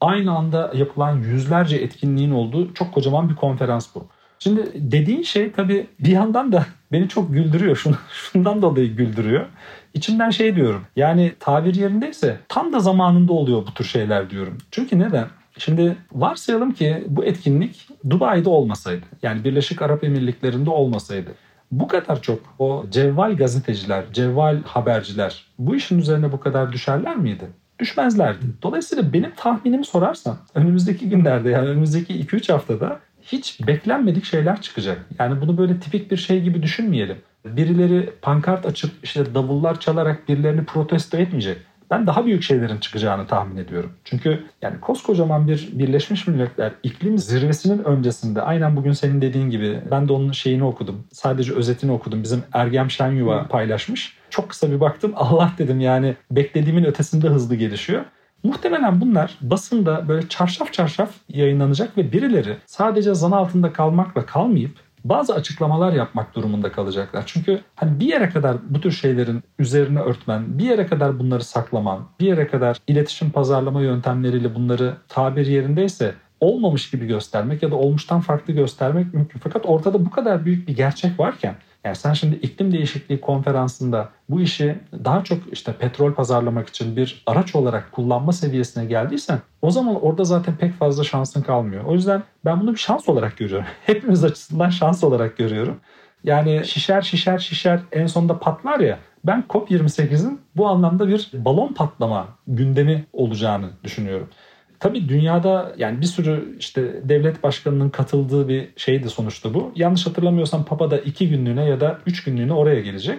Aynı anda yapılan yüzlerce etkinliğin olduğu çok kocaman bir konferans bu. Şimdi dediğin şey tabii bir yandan da beni çok güldürüyor. Şundan dolayı güldürüyor. İçimden şey diyorum. Yani tabir yerindeyse tam da zamanında oluyor bu tür şeyler diyorum. Çünkü neden? Şimdi varsayalım ki bu etkinlik Dubai'de olmasaydı. Yani Birleşik Arap Emirlikleri'nde olmasaydı. Bu kadar çok o cevval gazeteciler, cevval haberciler bu işin üzerine bu kadar düşerler miydi? Düşmezlerdi. Dolayısıyla benim tahminimi sorarsan önümüzdeki günlerde yani önümüzdeki 2-3 haftada hiç beklenmedik şeyler çıkacak. Yani bunu böyle tipik bir şey gibi düşünmeyelim. Birileri pankart açıp işte davullar çalarak birilerini protesto etmeyecek. ben daha büyük şeylerin çıkacağını tahmin ediyorum. Çünkü yani koskocaman bir Birleşmiş Milletler iklim zirvesinin öncesinde aynen bugün senin dediğin gibi ben de onun şeyini okudum. Sadece özetini okudum. Bizim Ergem Şenyuva paylaşmış. Çok kısa bir baktım Allah dedim yani beklediğimin ötesinde hızlı gelişiyor. Muhtemelen bunlar basında böyle çarşaf çarşaf yayınlanacak ve birileri sadece zan altında kalmakla kalmayıp bazı açıklamalar yapmak durumunda kalacaklar. Çünkü hani bir yere kadar bu tür şeylerin üzerine örtmen, bir yere kadar bunları saklaman, bir yere kadar iletişim pazarlama yöntemleriyle bunları tabir yerindeyse olmamış gibi göstermek ya da olmuştan farklı göstermek mümkün. Fakat ortada bu kadar büyük bir gerçek varken yani sen şimdi iklim değişikliği konferansında bu işi daha çok işte petrol pazarlamak için bir araç olarak kullanma seviyesine geldiysen o zaman orada zaten pek fazla şansın kalmıyor. O yüzden ben bunu bir şans olarak görüyorum. Hepimiz açısından şans olarak görüyorum. Yani şişer şişer şişer en sonunda patlar ya ben COP28'in bu anlamda bir balon patlama gündemi olacağını düşünüyorum. Tabii dünyada yani bir sürü işte devlet başkanının katıldığı bir şeydi sonuçta bu. Yanlış hatırlamıyorsam Papa da iki günlüğüne ya da üç günlüğüne oraya gelecek.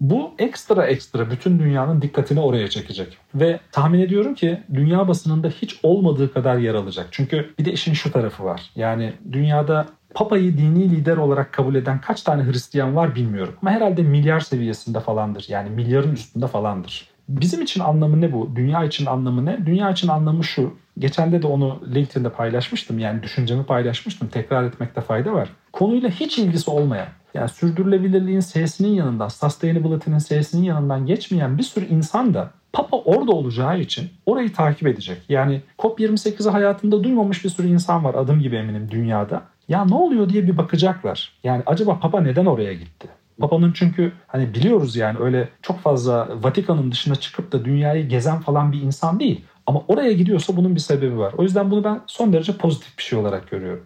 Bu ekstra ekstra bütün dünyanın dikkatini oraya çekecek. Ve tahmin ediyorum ki dünya basınında hiç olmadığı kadar yer alacak. Çünkü bir de işin şu tarafı var. Yani dünyada Papa'yı dini lider olarak kabul eden kaç tane Hristiyan var bilmiyorum. Ama herhalde milyar seviyesinde falandır. Yani milyarın üstünde falandır. Bizim için anlamı ne bu? Dünya için anlamı ne? Dünya için anlamı şu. Geçen de onu LinkedIn'de paylaşmıştım. Yani düşüncemi paylaşmıştım. Tekrar etmekte fayda var. Konuyla hiç ilgisi olmayan, yani sürdürülebilirliğin sesinin yanından, sustainability'nin sesinin yanından geçmeyen bir sürü insan da Papa orada olacağı için orayı takip edecek. Yani COP28'i hayatında duymamış bir sürü insan var adım gibi eminim dünyada. Ya ne oluyor diye bir bakacaklar. Yani acaba Papa neden oraya gitti? Papa'nın çünkü hani biliyoruz yani öyle çok fazla Vatikan'ın dışına çıkıp da dünyayı gezen falan bir insan değil. Ama oraya gidiyorsa bunun bir sebebi var. O yüzden bunu ben son derece pozitif bir şey olarak görüyorum.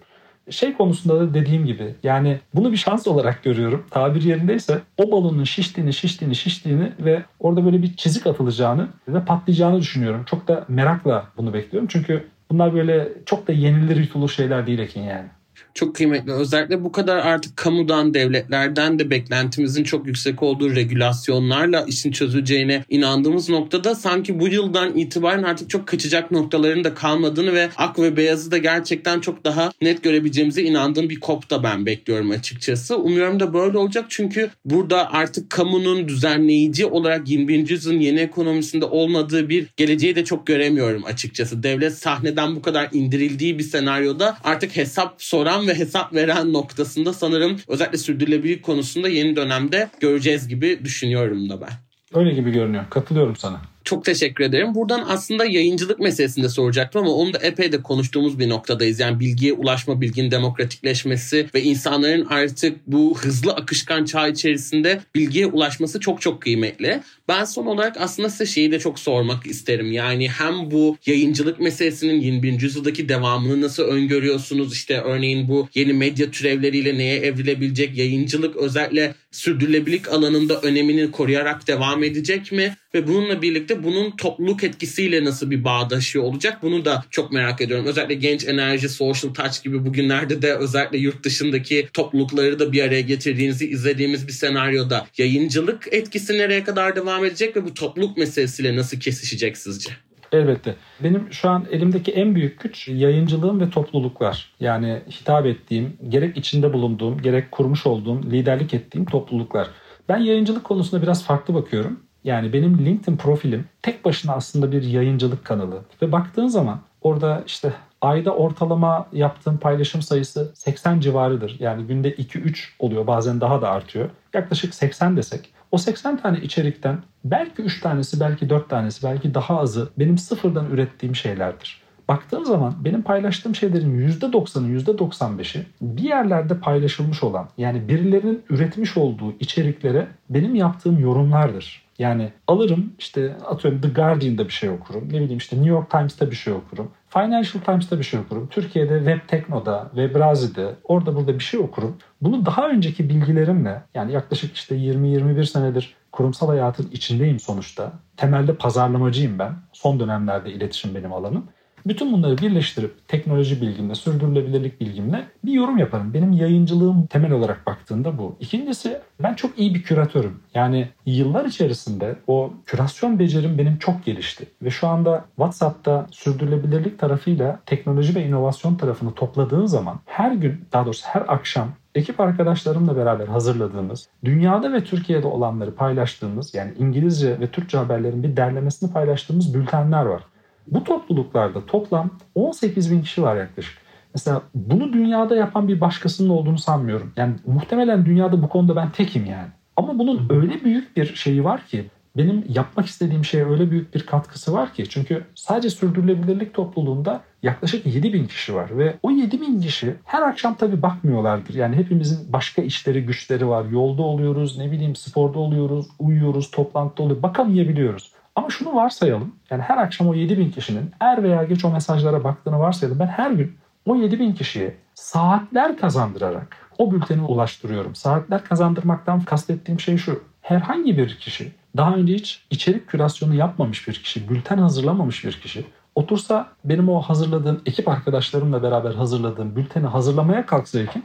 Şey konusunda da dediğim gibi yani bunu bir şans olarak görüyorum. Tabir yerindeyse o balonun şiştiğini, şiştiğini, şiştiğini ve orada böyle bir çizik atılacağını ve patlayacağını düşünüyorum. Çok da merakla bunu bekliyorum. Çünkü bunlar böyle çok da yenilir yutulur şeyler değil Ekin yani çok kıymetli. Özellikle bu kadar artık kamudan, devletlerden de beklentimizin çok yüksek olduğu regülasyonlarla işin çözüleceğine inandığımız noktada sanki bu yıldan itibaren artık çok kaçacak noktaların da kalmadığını ve ak ve beyazı da gerçekten çok daha net görebileceğimize inandığım bir kop da ben bekliyorum açıkçası. Umuyorum da böyle olacak çünkü burada artık kamunun düzenleyici olarak 21. yüzyılın yeni ekonomisinde olmadığı bir geleceği de çok göremiyorum açıkçası. Devlet sahneden bu kadar indirildiği bir senaryoda artık hesap soran soran ve hesap veren noktasında sanırım özellikle sürdürülebilirlik konusunda yeni dönemde göreceğiz gibi düşünüyorum da ben. Öyle gibi görünüyor. Katılıyorum sana. Çok teşekkür ederim. Buradan aslında yayıncılık meselesinde soracaktım ama onu da epey de konuştuğumuz bir noktadayız. Yani bilgiye ulaşma, bilginin demokratikleşmesi ve insanların artık bu hızlı akışkan çağ içerisinde bilgiye ulaşması çok çok kıymetli. Ben son olarak aslında size şeyi de çok sormak isterim. Yani hem bu yayıncılık meselesinin 21. yüzyıldaki devamını nasıl öngörüyorsunuz? İşte örneğin bu yeni medya türevleriyle neye evrilebilecek? Yayıncılık özellikle sürdürülebilirlik alanında önemini koruyarak devam edecek mi? Ve bununla birlikte bunun topluluk etkisiyle nasıl bir bağdaşıyor olacak? Bunu da çok merak ediyorum. Özellikle genç enerji, social touch gibi bugünlerde de özellikle yurt dışındaki toplulukları da bir araya getirdiğinizi izlediğimiz bir senaryoda yayıncılık etkisi nereye kadar devam edecek ve bu topluluk meselesiyle nasıl kesişecek sizce? Elbette. Benim şu an elimdeki en büyük güç yayıncılığım ve topluluklar. Yani hitap ettiğim, gerek içinde bulunduğum, gerek kurmuş olduğum, liderlik ettiğim topluluklar. Ben yayıncılık konusunda biraz farklı bakıyorum. Yani benim LinkedIn profilim tek başına aslında bir yayıncılık kanalı. Ve baktığın zaman orada işte ayda ortalama yaptığım paylaşım sayısı 80 civarıdır. Yani günde 2-3 oluyor bazen daha da artıyor. Yaklaşık 80 desek. O 80 tane içerikten belki 3 tanesi, belki 4 tanesi, belki daha azı benim sıfırdan ürettiğim şeylerdir. Baktığım zaman benim paylaştığım şeylerin %90'ı, %95'i bir yerlerde paylaşılmış olan yani birilerinin üretmiş olduğu içeriklere benim yaptığım yorumlardır. Yani alırım işte atıyorum The Guardian'da bir şey okurum. Ne bileyim işte New York Times'ta bir şey okurum. Financial Times'ta bir şey okurum. Türkiye'de Web Tekno'da, Web Razi'de orada burada bir şey okurum. Bunu daha önceki bilgilerimle yani yaklaşık işte 20-21 senedir kurumsal hayatın içindeyim sonuçta. Temelde pazarlamacıyım ben. Son dönemlerde iletişim benim alanım. Bütün bunları birleştirip teknoloji bilgimle, sürdürülebilirlik bilgimle bir yorum yaparım. Benim yayıncılığım temel olarak baktığında bu. İkincisi ben çok iyi bir küratörüm. Yani yıllar içerisinde o kürasyon becerim benim çok gelişti. Ve şu anda WhatsApp'ta sürdürülebilirlik tarafıyla teknoloji ve inovasyon tarafını topladığın zaman her gün daha doğrusu her akşam ekip arkadaşlarımla beraber hazırladığımız, dünyada ve Türkiye'de olanları paylaştığımız yani İngilizce ve Türkçe haberlerin bir derlemesini paylaştığımız bültenler var. Bu topluluklarda toplam 18 bin kişi var yaklaşık. Mesela bunu dünyada yapan bir başkasının olduğunu sanmıyorum. Yani muhtemelen dünyada bu konuda ben tekim yani. Ama bunun öyle büyük bir şeyi var ki benim yapmak istediğim şeye öyle büyük bir katkısı var ki. Çünkü sadece sürdürülebilirlik topluluğunda yaklaşık 7 bin kişi var ve o 7 bin kişi her akşam tabii bakmıyorlardır. Yani hepimizin başka işleri, güçleri var. Yolda oluyoruz, ne bileyim sporda oluyoruz, uyuyoruz, toplantıda oluyoruz. Bakamayabiliyoruz. Ama şunu varsayalım. Yani her akşam o 7 bin kişinin er veya geç o mesajlara baktığını varsayalım. Ben her gün o 7 bin kişiye saatler kazandırarak o bülteni ulaştırıyorum. Saatler kazandırmaktan kastettiğim şey şu. Herhangi bir kişi daha önce hiç içerik kürasyonu yapmamış bir kişi, bülten hazırlamamış bir kişi otursa benim o hazırladığım ekip arkadaşlarımla beraber hazırladığım bülteni hazırlamaya kalksa ilkin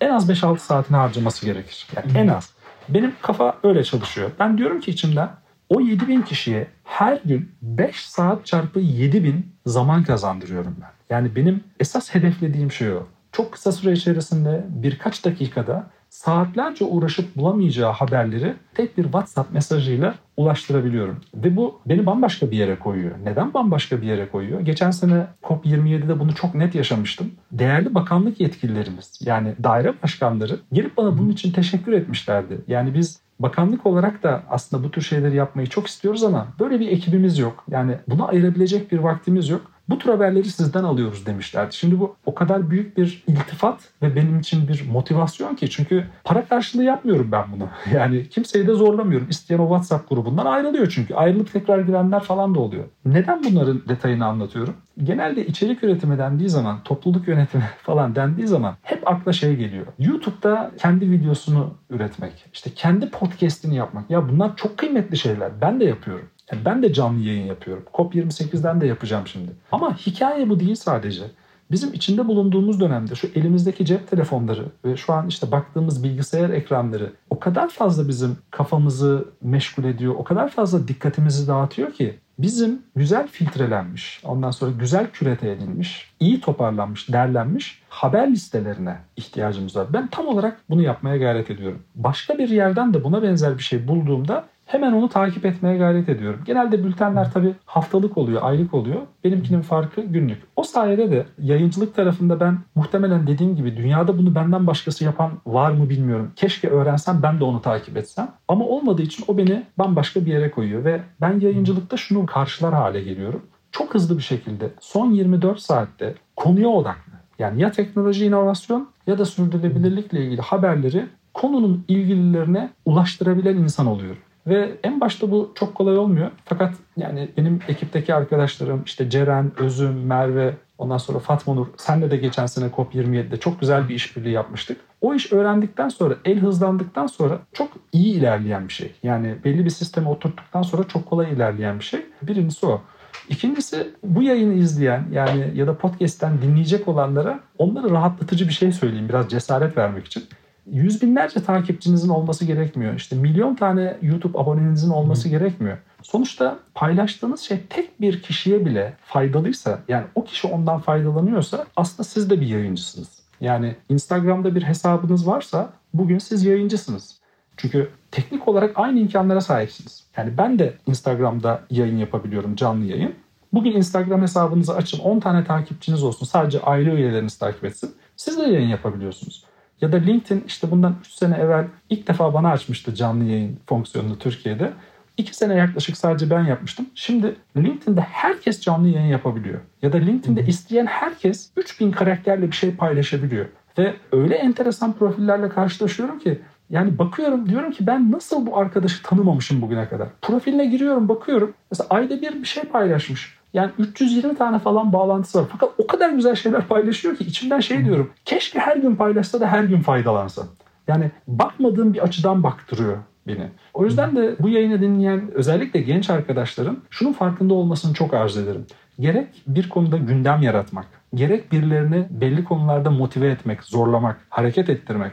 en az 5-6 saatini harcaması gerekir. Yani en az. Benim kafa öyle çalışıyor. Ben diyorum ki içimden o 7000 kişiye her gün 5 saat çarpı 7000 zaman kazandırıyorum ben. Yani benim esas hedeflediğim şey o. Çok kısa süre içerisinde birkaç dakikada saatlerce uğraşıp bulamayacağı haberleri tek bir WhatsApp mesajıyla ulaştırabiliyorum. Ve bu beni bambaşka bir yere koyuyor. Neden bambaşka bir yere koyuyor? Geçen sene COP27'de bunu çok net yaşamıştım. Değerli bakanlık yetkililerimiz yani daire başkanları gelip bana bunun için teşekkür etmişlerdi. Yani biz bakanlık olarak da aslında bu tür şeyleri yapmayı çok istiyoruz ama böyle bir ekibimiz yok. Yani buna ayırabilecek bir vaktimiz yok. Bu tür haberleri sizden alıyoruz demişlerdi. Şimdi bu o kadar büyük bir iltifat ve benim için bir motivasyon ki. Çünkü para karşılığı yapmıyorum ben bunu. Yani kimseyi de zorlamıyorum. İsteyen o WhatsApp grubundan ayrılıyor çünkü. Ayrılıp tekrar girenler falan da oluyor. Neden bunların detayını anlatıyorum? Genelde içerik üretimi dendiği zaman, topluluk yönetimi falan dendiği zaman hep akla şey geliyor. YouTube'da kendi videosunu üretmek, işte kendi podcast'ini yapmak. Ya bunlar çok kıymetli şeyler. Ben de yapıyorum. Ben de canlı yayın yapıyorum. COP28'den de yapacağım şimdi. Ama hikaye bu değil sadece. Bizim içinde bulunduğumuz dönemde şu elimizdeki cep telefonları ve şu an işte baktığımız bilgisayar ekranları o kadar fazla bizim kafamızı meşgul ediyor, o kadar fazla dikkatimizi dağıtıyor ki bizim güzel filtrelenmiş, ondan sonra güzel kürete edilmiş, iyi toparlanmış, derlenmiş haber listelerine ihtiyacımız var. Ben tam olarak bunu yapmaya gayret ediyorum. Başka bir yerden de buna benzer bir şey bulduğumda Hemen onu takip etmeye gayret ediyorum. Genelde bültenler tabii haftalık oluyor, aylık oluyor. Benimkinin farkı günlük. O sayede de yayıncılık tarafında ben muhtemelen dediğim gibi dünyada bunu benden başkası yapan var mı bilmiyorum. Keşke öğrensem ben de onu takip etsem. Ama olmadığı için o beni bambaşka bir yere koyuyor ve ben yayıncılıkta şunu karşılar hale geliyorum. Çok hızlı bir şekilde son 24 saatte konuya odaklı. Yani ya teknoloji inovasyon ya da sürdürülebilirlikle ilgili haberleri konunun ilgililerine ulaştırabilen insan oluyorum. Ve en başta bu çok kolay olmuyor. Fakat yani benim ekipteki arkadaşlarım işte Ceren, Özüm, Merve, ondan sonra Fatma Nur, senle de geçen sene COP27'de çok güzel bir işbirliği yapmıştık. O iş öğrendikten sonra, el hızlandıktan sonra çok iyi ilerleyen bir şey. Yani belli bir sisteme oturttuktan sonra çok kolay ilerleyen bir şey. Birincisi o. İkincisi bu yayını izleyen yani ya da podcast'ten dinleyecek olanlara onlara rahatlatıcı bir şey söyleyeyim biraz cesaret vermek için yüz binlerce takipçinizin olması gerekmiyor. İşte milyon tane YouTube abonenizin olması Hı. gerekmiyor. Sonuçta paylaştığınız şey tek bir kişiye bile faydalıysa yani o kişi ondan faydalanıyorsa aslında siz de bir yayıncısınız. Yani Instagram'da bir hesabınız varsa bugün siz yayıncısınız. Çünkü teknik olarak aynı imkanlara sahipsiniz. Yani ben de Instagram'da yayın yapabiliyorum, canlı yayın. Bugün Instagram hesabınızı açın, 10 tane takipçiniz olsun, sadece aile üyeleriniz takip etsin. Siz de yayın yapabiliyorsunuz. Ya da LinkedIn işte bundan 3 sene evvel ilk defa bana açmıştı canlı yayın fonksiyonunu Türkiye'de. 2 sene yaklaşık sadece ben yapmıştım. Şimdi LinkedIn'de herkes canlı yayın yapabiliyor. Ya da LinkedIn'de isteyen herkes 3000 karakterle bir şey paylaşabiliyor. Ve öyle enteresan profillerle karşılaşıyorum ki yani bakıyorum diyorum ki ben nasıl bu arkadaşı tanımamışım bugüne kadar. Profiline giriyorum bakıyorum. Mesela ayda bir bir şey paylaşmış. Yani 320 tane falan bağlantısı var. Fakat o kadar güzel şeyler paylaşıyor ki içimden şey diyorum. Keşke her gün paylaşsa da her gün faydalansa. Yani bakmadığım bir açıdan baktırıyor beni. O yüzden de bu yayını dinleyen özellikle genç arkadaşların şunun farkında olmasını çok arz ederim. gerek bir konuda gündem yaratmak, gerek birilerini belli konularda motive etmek, zorlamak, hareket ettirmek,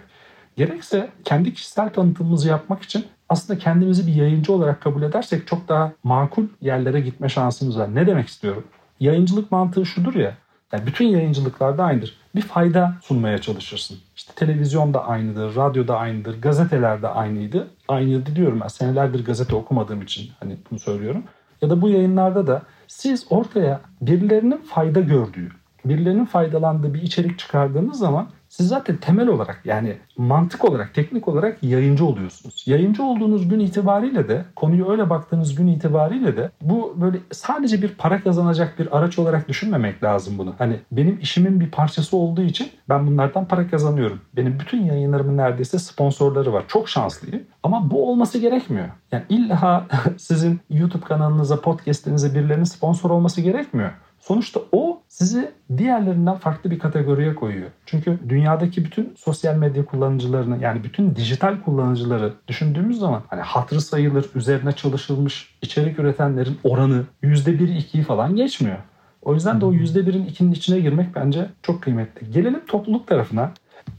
gerekse kendi kişisel tanıtımımızı yapmak için aslında kendimizi bir yayıncı olarak kabul edersek çok daha makul yerlere gitme şansımız var. Ne demek istiyorum? Yayıncılık mantığı şudur ya, yani bütün yayıncılıklarda aynıdır. Bir fayda sunmaya çalışırsın. İşte televizyon da aynıdır, radyo da aynıdır, gazeteler de aynıydı. Aynıydı diyorum ben. Senelerdir gazete okumadığım için hani bunu söylüyorum. Ya da bu yayınlarda da siz ortaya birilerinin fayda gördüğü, birilerinin faydalandığı bir içerik çıkardığınız zaman siz zaten temel olarak yani mantık olarak, teknik olarak yayıncı oluyorsunuz. Yayıncı olduğunuz gün itibariyle de, konuyu öyle baktığınız gün itibariyle de bu böyle sadece bir para kazanacak bir araç olarak düşünmemek lazım bunu. Hani benim işimin bir parçası olduğu için ben bunlardan para kazanıyorum. Benim bütün yayınlarımın neredeyse sponsorları var. Çok şanslıyım. Ama bu olması gerekmiyor. Yani illa sizin YouTube kanalınıza, podcast'inize birilerinin sponsor olması gerekmiyor. Sonuçta o sizi diğerlerinden farklı bir kategoriye koyuyor. Çünkü dünyadaki bütün sosyal medya kullanıcılarını yani bütün dijital kullanıcıları düşündüğümüz zaman hani hatırı sayılır üzerine çalışılmış içerik üretenlerin oranı %1-2'yi falan geçmiyor. O yüzden de o %1'in 2'nin içine girmek bence çok kıymetli. Gelelim topluluk tarafına.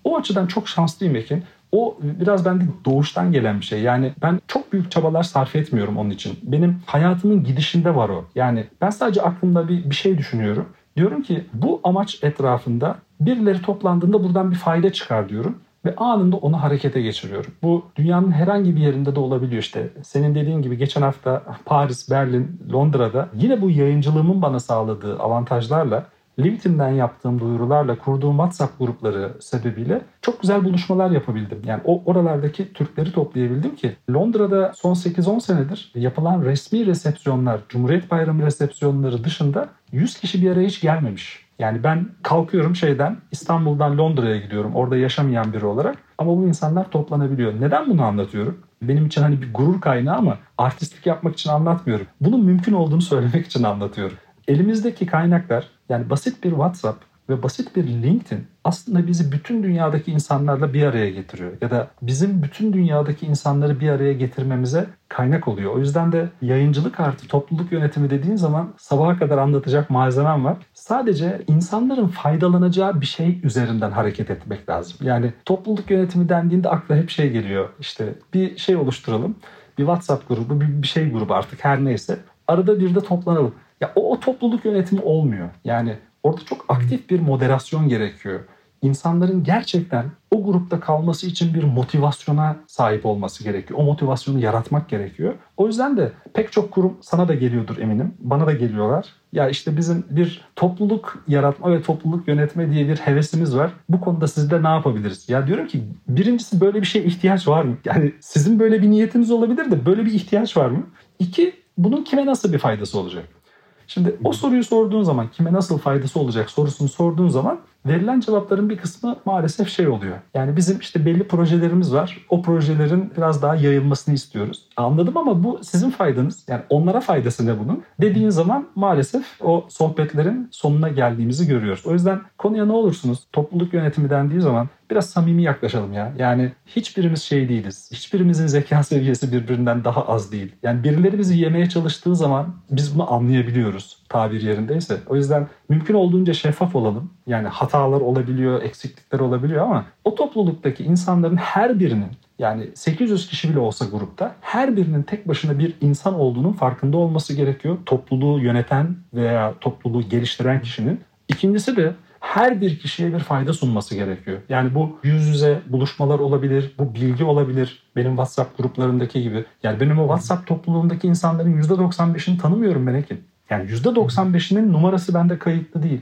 O açıdan çok şanslıyım Ekin. O biraz bende doğuştan gelen bir şey. Yani ben çok büyük çabalar sarf etmiyorum onun için. Benim hayatımın gidişinde var o. Yani ben sadece aklımda bir, bir şey düşünüyorum. Diyorum ki bu amaç etrafında birileri toplandığında buradan bir fayda çıkar diyorum ve anında onu harekete geçiriyorum. Bu dünyanın herhangi bir yerinde de olabiliyor işte. Senin dediğin gibi geçen hafta Paris, Berlin, Londra'da yine bu yayıncılığımın bana sağladığı avantajlarla LinkedIn'den yaptığım duyurularla kurduğum WhatsApp grupları sebebiyle çok güzel buluşmalar yapabildim. Yani o oralardaki Türkleri toplayabildim ki Londra'da son 8-10 senedir yapılan resmi resepsiyonlar, Cumhuriyet Bayramı resepsiyonları dışında 100 kişi bir araya hiç gelmemiş. Yani ben kalkıyorum şeyden İstanbul'dan Londra'ya gidiyorum orada yaşamayan biri olarak ama bu insanlar toplanabiliyor. Neden bunu anlatıyorum? Benim için hani bir gurur kaynağı ama artistlik yapmak için anlatmıyorum. Bunun mümkün olduğunu söylemek için anlatıyorum. Elimizdeki kaynaklar yani basit bir WhatsApp ve basit bir LinkedIn aslında bizi bütün dünyadaki insanlarla bir araya getiriyor. Ya da bizim bütün dünyadaki insanları bir araya getirmemize kaynak oluyor. O yüzden de yayıncılık artı topluluk yönetimi dediğin zaman sabaha kadar anlatacak malzemem var. Sadece insanların faydalanacağı bir şey üzerinden hareket etmek lazım. Yani topluluk yönetimi dendiğinde akla hep şey geliyor. İşte bir şey oluşturalım. Bir WhatsApp grubu, bir, bir şey grubu artık her neyse. Arada bir de toplanalım. Ya o, o topluluk yönetimi olmuyor. Yani orada çok aktif bir moderasyon gerekiyor. İnsanların gerçekten o grupta kalması için bir motivasyona sahip olması gerekiyor. O motivasyonu yaratmak gerekiyor. O yüzden de pek çok kurum sana da geliyordur eminim. Bana da geliyorlar. Ya işte bizim bir topluluk yaratma ve topluluk yönetme diye bir hevesimiz var. Bu konuda sizde ne yapabiliriz? Ya diyorum ki birincisi böyle bir şeye ihtiyaç var mı? Yani sizin böyle bir niyetiniz olabilir de böyle bir ihtiyaç var mı? İki, bunun kime nasıl bir faydası olacak? Şimdi o soruyu sorduğun zaman kime nasıl faydası olacak sorusunu sorduğun zaman verilen cevapların bir kısmı maalesef şey oluyor. Yani bizim işte belli projelerimiz var. O projelerin biraz daha yayılmasını istiyoruz. Anladım ama bu sizin faydanız. Yani onlara faydası ne bunun? Dediğin zaman maalesef o sohbetlerin sonuna geldiğimizi görüyoruz. O yüzden konuya ne olursunuz topluluk yönetimi dendiği zaman biraz samimi yaklaşalım ya. Yani hiçbirimiz şey değiliz. Hiçbirimizin zeka seviyesi birbirinden daha az değil. Yani birileri bizi yemeye çalıştığı zaman biz bunu anlayabiliyoruz tabir yerindeyse. O yüzden mümkün olduğunca şeffaf olalım. Yani hatalar olabiliyor, eksiklikler olabiliyor ama o topluluktaki insanların her birinin yani 800 kişi bile olsa grupta her birinin tek başına bir insan olduğunun farkında olması gerekiyor. Topluluğu yöneten veya topluluğu geliştiren kişinin. İkincisi de her bir kişiye bir fayda sunması gerekiyor. Yani bu yüz yüze buluşmalar olabilir, bu bilgi olabilir. Benim WhatsApp gruplarındaki gibi. Yani benim o WhatsApp topluluğundaki insanların %95'ini tanımıyorum ben Ekin. Yani %95'inin numarası bende kayıtlı değil.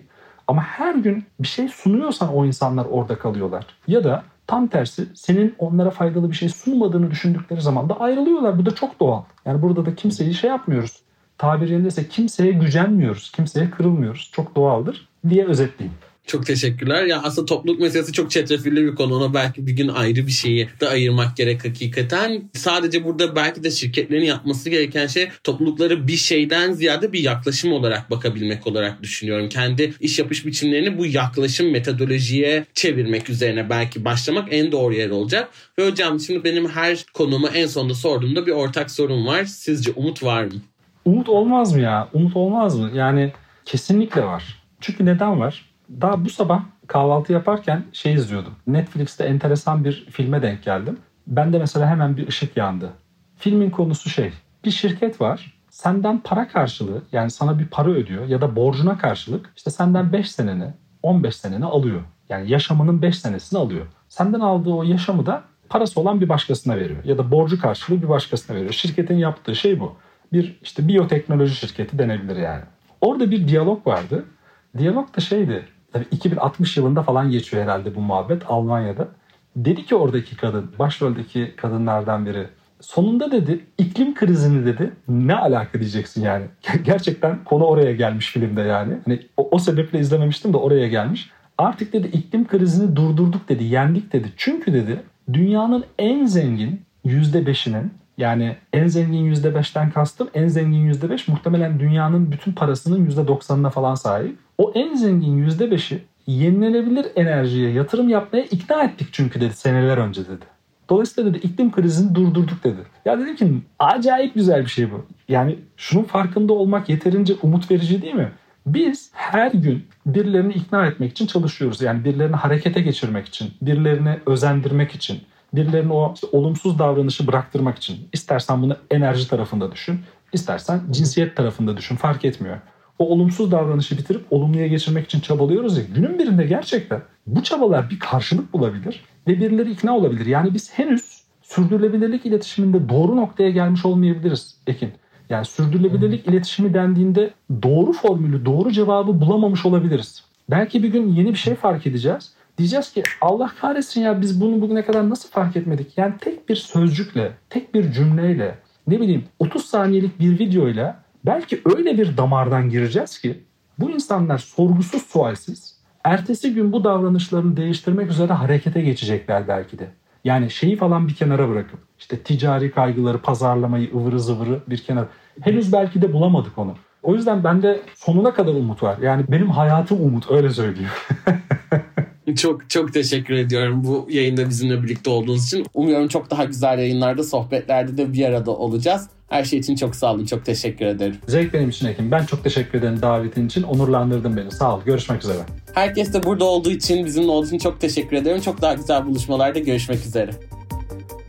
Ama her gün bir şey sunuyorsan o insanlar orada kalıyorlar. Ya da tam tersi senin onlara faydalı bir şey sunmadığını düşündükleri zaman da ayrılıyorlar. Bu da çok doğal. Yani burada da kimseyi şey yapmıyoruz. Tabir yerindeyse kimseye gücenmiyoruz, kimseye kırılmıyoruz. Çok doğaldır diye özetleyeyim. Çok teşekkürler. Ya aslında topluluk meselesi çok çetrefilli bir konu. Ona belki bir gün ayrı bir şeyi de ayırmak gerek hakikaten. Sadece burada belki de şirketlerin yapması gereken şey toplulukları bir şeyden ziyade bir yaklaşım olarak bakabilmek olarak düşünüyorum. Kendi iş yapış biçimlerini bu yaklaşım metodolojiye çevirmek üzerine belki başlamak en doğru yer olacak. Ve hocam şimdi benim her konumu en sonunda sorduğumda bir ortak sorun var. Sizce umut var mı? Umut olmaz mı ya? Umut olmaz mı? Yani Kesinlikle var. Çünkü neden var? Daha bu sabah kahvaltı yaparken şey izliyordum. Netflix'te enteresan bir filme denk geldim. Ben de mesela hemen bir ışık yandı. Filmin konusu şey. Bir şirket var. Senden para karşılığı yani sana bir para ödüyor ya da borcuna karşılık işte senden 5 seneni 15 seneni alıyor. Yani yaşamının 5 senesini alıyor. Senden aldığı o yaşamı da parası olan bir başkasına veriyor. Ya da borcu karşılığı bir başkasına veriyor. Şirketin yaptığı şey bu. Bir işte biyoteknoloji şirketi denebilir yani. Orada bir diyalog vardı. Diyalog da şeydi. Tabii 2060 yılında falan geçiyor herhalde bu muhabbet Almanya'da. Dedi ki oradaki kadın, başroldeki kadınlardan biri. Sonunda dedi iklim krizini dedi ne alaka diyeceksin yani. Gerçekten konu oraya gelmiş filmde yani. Hani o, o sebeple izlememiştim de oraya gelmiş. Artık dedi iklim krizini durdurduk dedi, yendik dedi. Çünkü dedi dünyanın en zengin %5'inin yani en zengin %5'ten kastım en zengin %5 muhtemelen dünyanın bütün parasının %90'ına falan sahip. O en zengin %5'i yenilenebilir enerjiye yatırım yapmaya ikna ettik çünkü dedi seneler önce dedi. Dolayısıyla dedi iklim krizini durdurduk dedi. Ya dedim ki acayip güzel bir şey bu. Yani şunun farkında olmak yeterince umut verici değil mi? Biz her gün birilerini ikna etmek için çalışıyoruz. Yani birilerini harekete geçirmek için, birilerini özendirmek için, birilerine o işte olumsuz davranışı bıraktırmak için. İstersen bunu enerji tarafında düşün, istersen cinsiyet tarafında düşün fark etmiyor. O olumsuz davranışı bitirip olumluya geçirmek için çabalıyoruz ya günün birinde gerçekten bu çabalar bir karşılık bulabilir ve birileri ikna olabilir. Yani biz henüz sürdürülebilirlik iletişiminde doğru noktaya gelmiş olmayabiliriz Ekin. Yani sürdürülebilirlik iletişimi dendiğinde doğru formülü, doğru cevabı bulamamış olabiliriz. Belki bir gün yeni bir şey fark edeceğiz. Diyeceğiz ki Allah kahretsin ya biz bunu bugüne kadar nasıl fark etmedik? Yani tek bir sözcükle, tek bir cümleyle, ne bileyim 30 saniyelik bir videoyla belki öyle bir damardan gireceğiz ki bu insanlar sorgusuz sualsiz ertesi gün bu davranışlarını değiştirmek üzere harekete geçecekler belki de. Yani şeyi falan bir kenara bırakıp işte ticari kaygıları, pazarlamayı, ıvırı zıvırı bir kenara. Henüz belki de bulamadık onu. O yüzden bende sonuna kadar umut var. Yani benim hayatım umut öyle söyleyeyim. Çok çok teşekkür ediyorum bu yayında bizimle birlikte olduğunuz için. Umuyorum çok daha güzel yayınlarda, sohbetlerde de bir arada olacağız. Her şey için çok sağ olun. Çok teşekkür ederim. Zevk benim için Ekim. Ben çok teşekkür ederim davetin için. Onurlandırdın beni. Sağ ol. Görüşmek üzere. Herkes de burada olduğu için, bizimle olduğu için çok teşekkür ederim. Çok daha güzel buluşmalarda görüşmek üzere.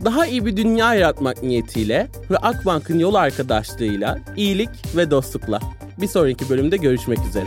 Daha iyi bir dünya yaratmak niyetiyle ve Akbank'ın yol arkadaşlığıyla iyilik ve dostlukla. Bir sonraki bölümde görüşmek üzere.